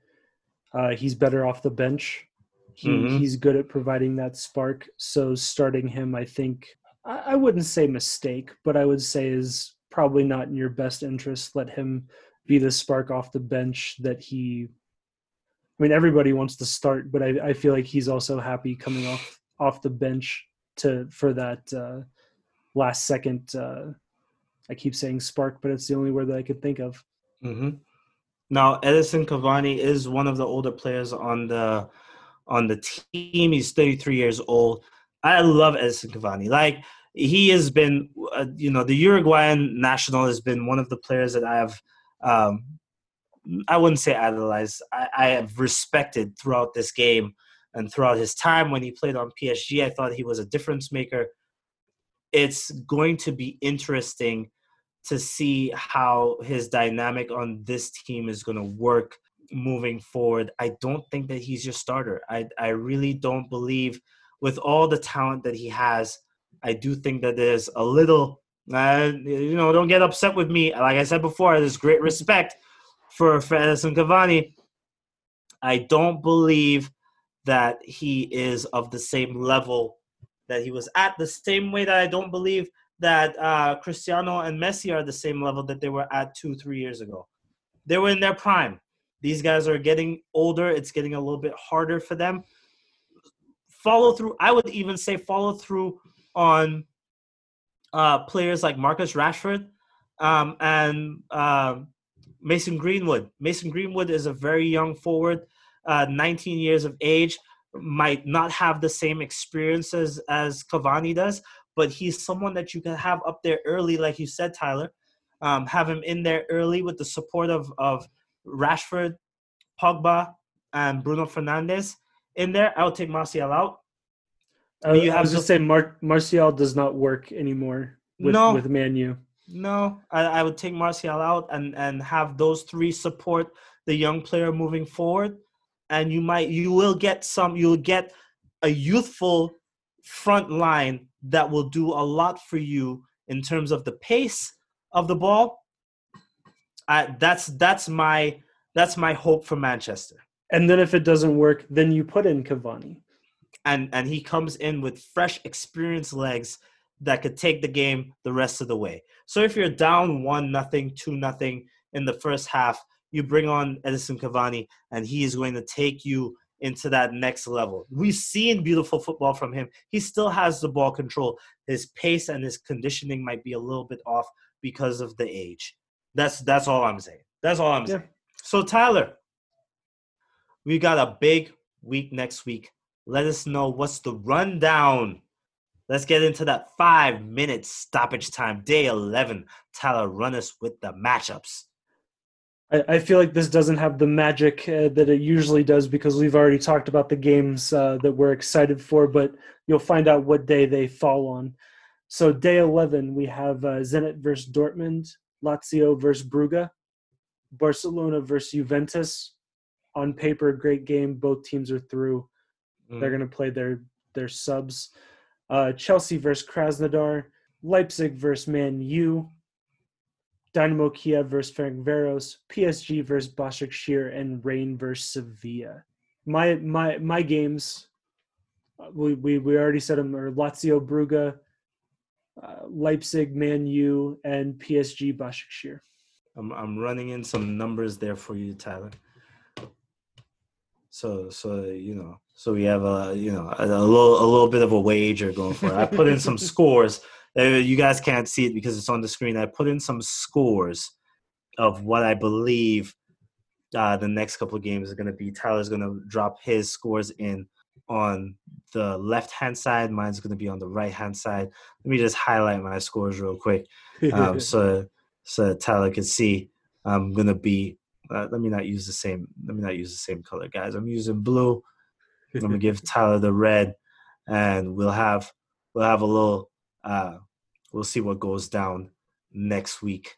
Speaker 2: uh, he's better off the bench. He, mm-hmm. He's good at providing that spark. So starting him, I think, I, I wouldn't say mistake, but I would say is probably not in your best interest. Let him be the spark off the bench that he. I mean, everybody wants to start, but I, I feel like he's also happy coming off off the bench to for that uh, last second. Uh, I keep saying spark, but it's the only word that I could think of.
Speaker 1: Mm-hmm. Now, Edinson Cavani is one of the older players on the on the team. He's 33 years old. I love Edinson Cavani. Like he has been, uh, you know, the Uruguayan national has been one of the players that I have, um, I wouldn't say idolized, I, I have respected throughout this game and throughout his time when he played on PSG. I thought he was a difference maker. It's going to be interesting to see how his dynamic on this team is going to work moving forward. I don't think that he's your starter. I I really don't believe with all the talent that he has I do think that there's a little, uh, you know, don't get upset with me. Like I said before, there's great respect for, for Edinson Cavani. I don't believe that he is of the same level that he was at, the same way that I don't believe that uh, Cristiano and Messi are the same level that they were at two, three years ago. They were in their prime. These guys are getting older. It's getting a little bit harder for them. Follow through. I would even say follow through on uh, players like Marcus Rashford um, and uh, Mason Greenwood. Mason Greenwood is a very young forward, uh, 19 years of age, might not have the same experiences as Cavani does, but he's someone that you can have up there early, like you said, Tyler. Um, have him in there early with the support of, of Rashford, Pogba, and Bruno Fernandes in there. I would take Martial out.
Speaker 2: I, you have I was just saying Mar- Martial does not work anymore with, no, with Manu.
Speaker 1: No, I, I would take Martial out and, and have those three support the young player moving forward. And you might you will get some you'll get a youthful front line that will do a lot for you in terms of the pace of the ball. I, that's that's my that's my hope for Manchester.
Speaker 2: And then if it doesn't work, then you put in Cavani
Speaker 1: and and he comes in with fresh, experienced legs that could take the game the rest of the way. So if you're down one nothing, two nothing in the first half, you bring on Edinson Cavani, and he is going to take you into that next level. We've seen beautiful football from him. He still has the ball control. His pace and his conditioning might be a little bit off because of the age. That's that's all I'm saying. That's all I'm yeah. saying. So Tyler, we got a big week next week. Let us know what's the rundown. Let's get into that five minute stoppage time, day 11. Tyler, run us with the matchups.
Speaker 2: I, I feel like this doesn't have the magic uh, that it usually does because we've already talked about the games uh, that we're excited for, but you'll find out what day they fall on. So, day 11, we have uh, Zenit versus Dortmund, Lazio versus Brugge, Barcelona versus Juventus. On paper, great game. Both teams are through. Mm. They're going to play their their subs. Uh, Chelsea versus Krasnodar, Leipzig versus Man U, Dynamo Kiev versus Ferencváros, PSG versus Başakşehir, and Rennes versus Sevilla. My my my games, uh, we we, we already said them are Lazio Brugge, uh, Leipzig Man U, and PSG Başakşehir.
Speaker 1: I'm I'm running in some numbers there for you, Tyler. So so you know so we have a you know a, a little a little bit of a wager going for it. I put in some scores. You guys can't see it because it's on the screen. I put in some scores of what I believe uh, the next couple of games are going to be. Tyler's going to drop his scores in on the left hand side. Mine's going to be on the right hand side. Let me just highlight my scores real quick, um, so so Tyler can see. I'm going to be. Uh, let me not use the same. Let me not use the same color, guys. I'm using blue. I'm gonna give Tyler the red, and we'll have we'll have a little. Uh, we'll see what goes down next week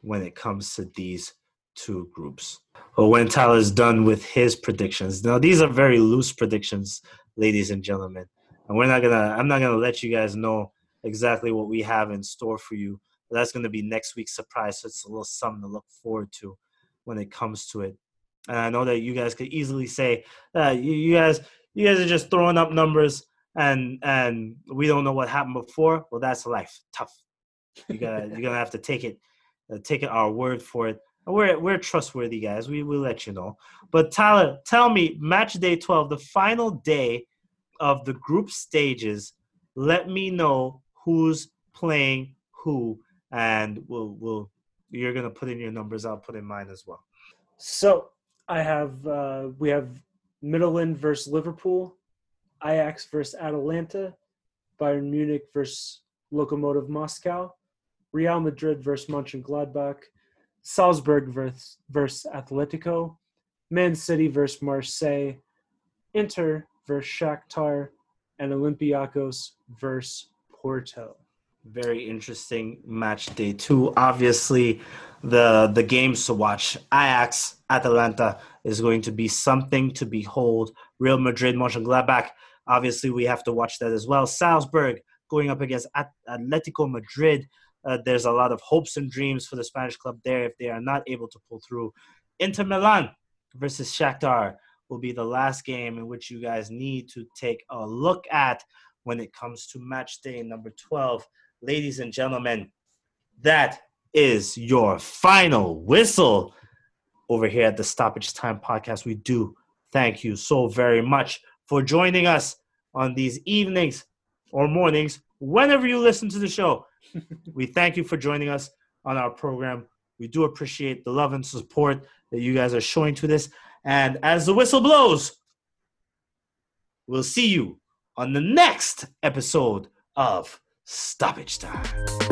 Speaker 1: when it comes to these two groups. Or when Tyler's done with his predictions. Now these are very loose predictions, ladies and gentlemen, and we're not gonna. I'm not gonna let you guys know exactly what we have in store for you. But that's gonna be next week's surprise. So it's a little something to look forward to when it comes to it. And I know that you guys could easily say that you, you guys you guys are just throwing up numbers and and we don't know what happened before. Well, that's life. Tough. You gotta you're gonna have to take it uh, take it our word for it. We're we're trustworthy guys. We will let you know. But Tyler, tell me, match day twelve, the final day of the group stages. Let me know who's playing who, and we'll we'll you're gonna put in your numbers. I'll put in mine as well.
Speaker 2: So I have uh, we have Midtjylland versus Liverpool, Ajax versus Atalanta, Bayern Munich versus Lokomotiv Moscow, Real Madrid versus Mönchengladbach, Salzburg versus, versus Atletico, Man City versus Marseille, Inter versus Shakhtar, and Olympiacos versus Porto
Speaker 1: very interesting match day two. Obviously, the the games to watch: Ajax, Atalanta is going to be something to behold. Real Madrid, Mönchengladbach. Obviously, we have to watch that as well. Salzburg going up against Atletico Madrid. Uh, there's a lot of hopes and dreams for the Spanish club there if they are not able to pull through. Inter Milan versus Shakhtar will be the last game in which you guys need to take a look at when it comes to match day number 12 ladies and gentlemen, that is your final whistle over here at the Stoppage Time podcast. We do thank you so very much for joining us on these evenings or mornings, whenever you listen to the show. we thank you for joining us on our program. We do appreciate the love and support that you guys are showing to this. And as the whistle blows, we'll see you on the next episode of stoppage time.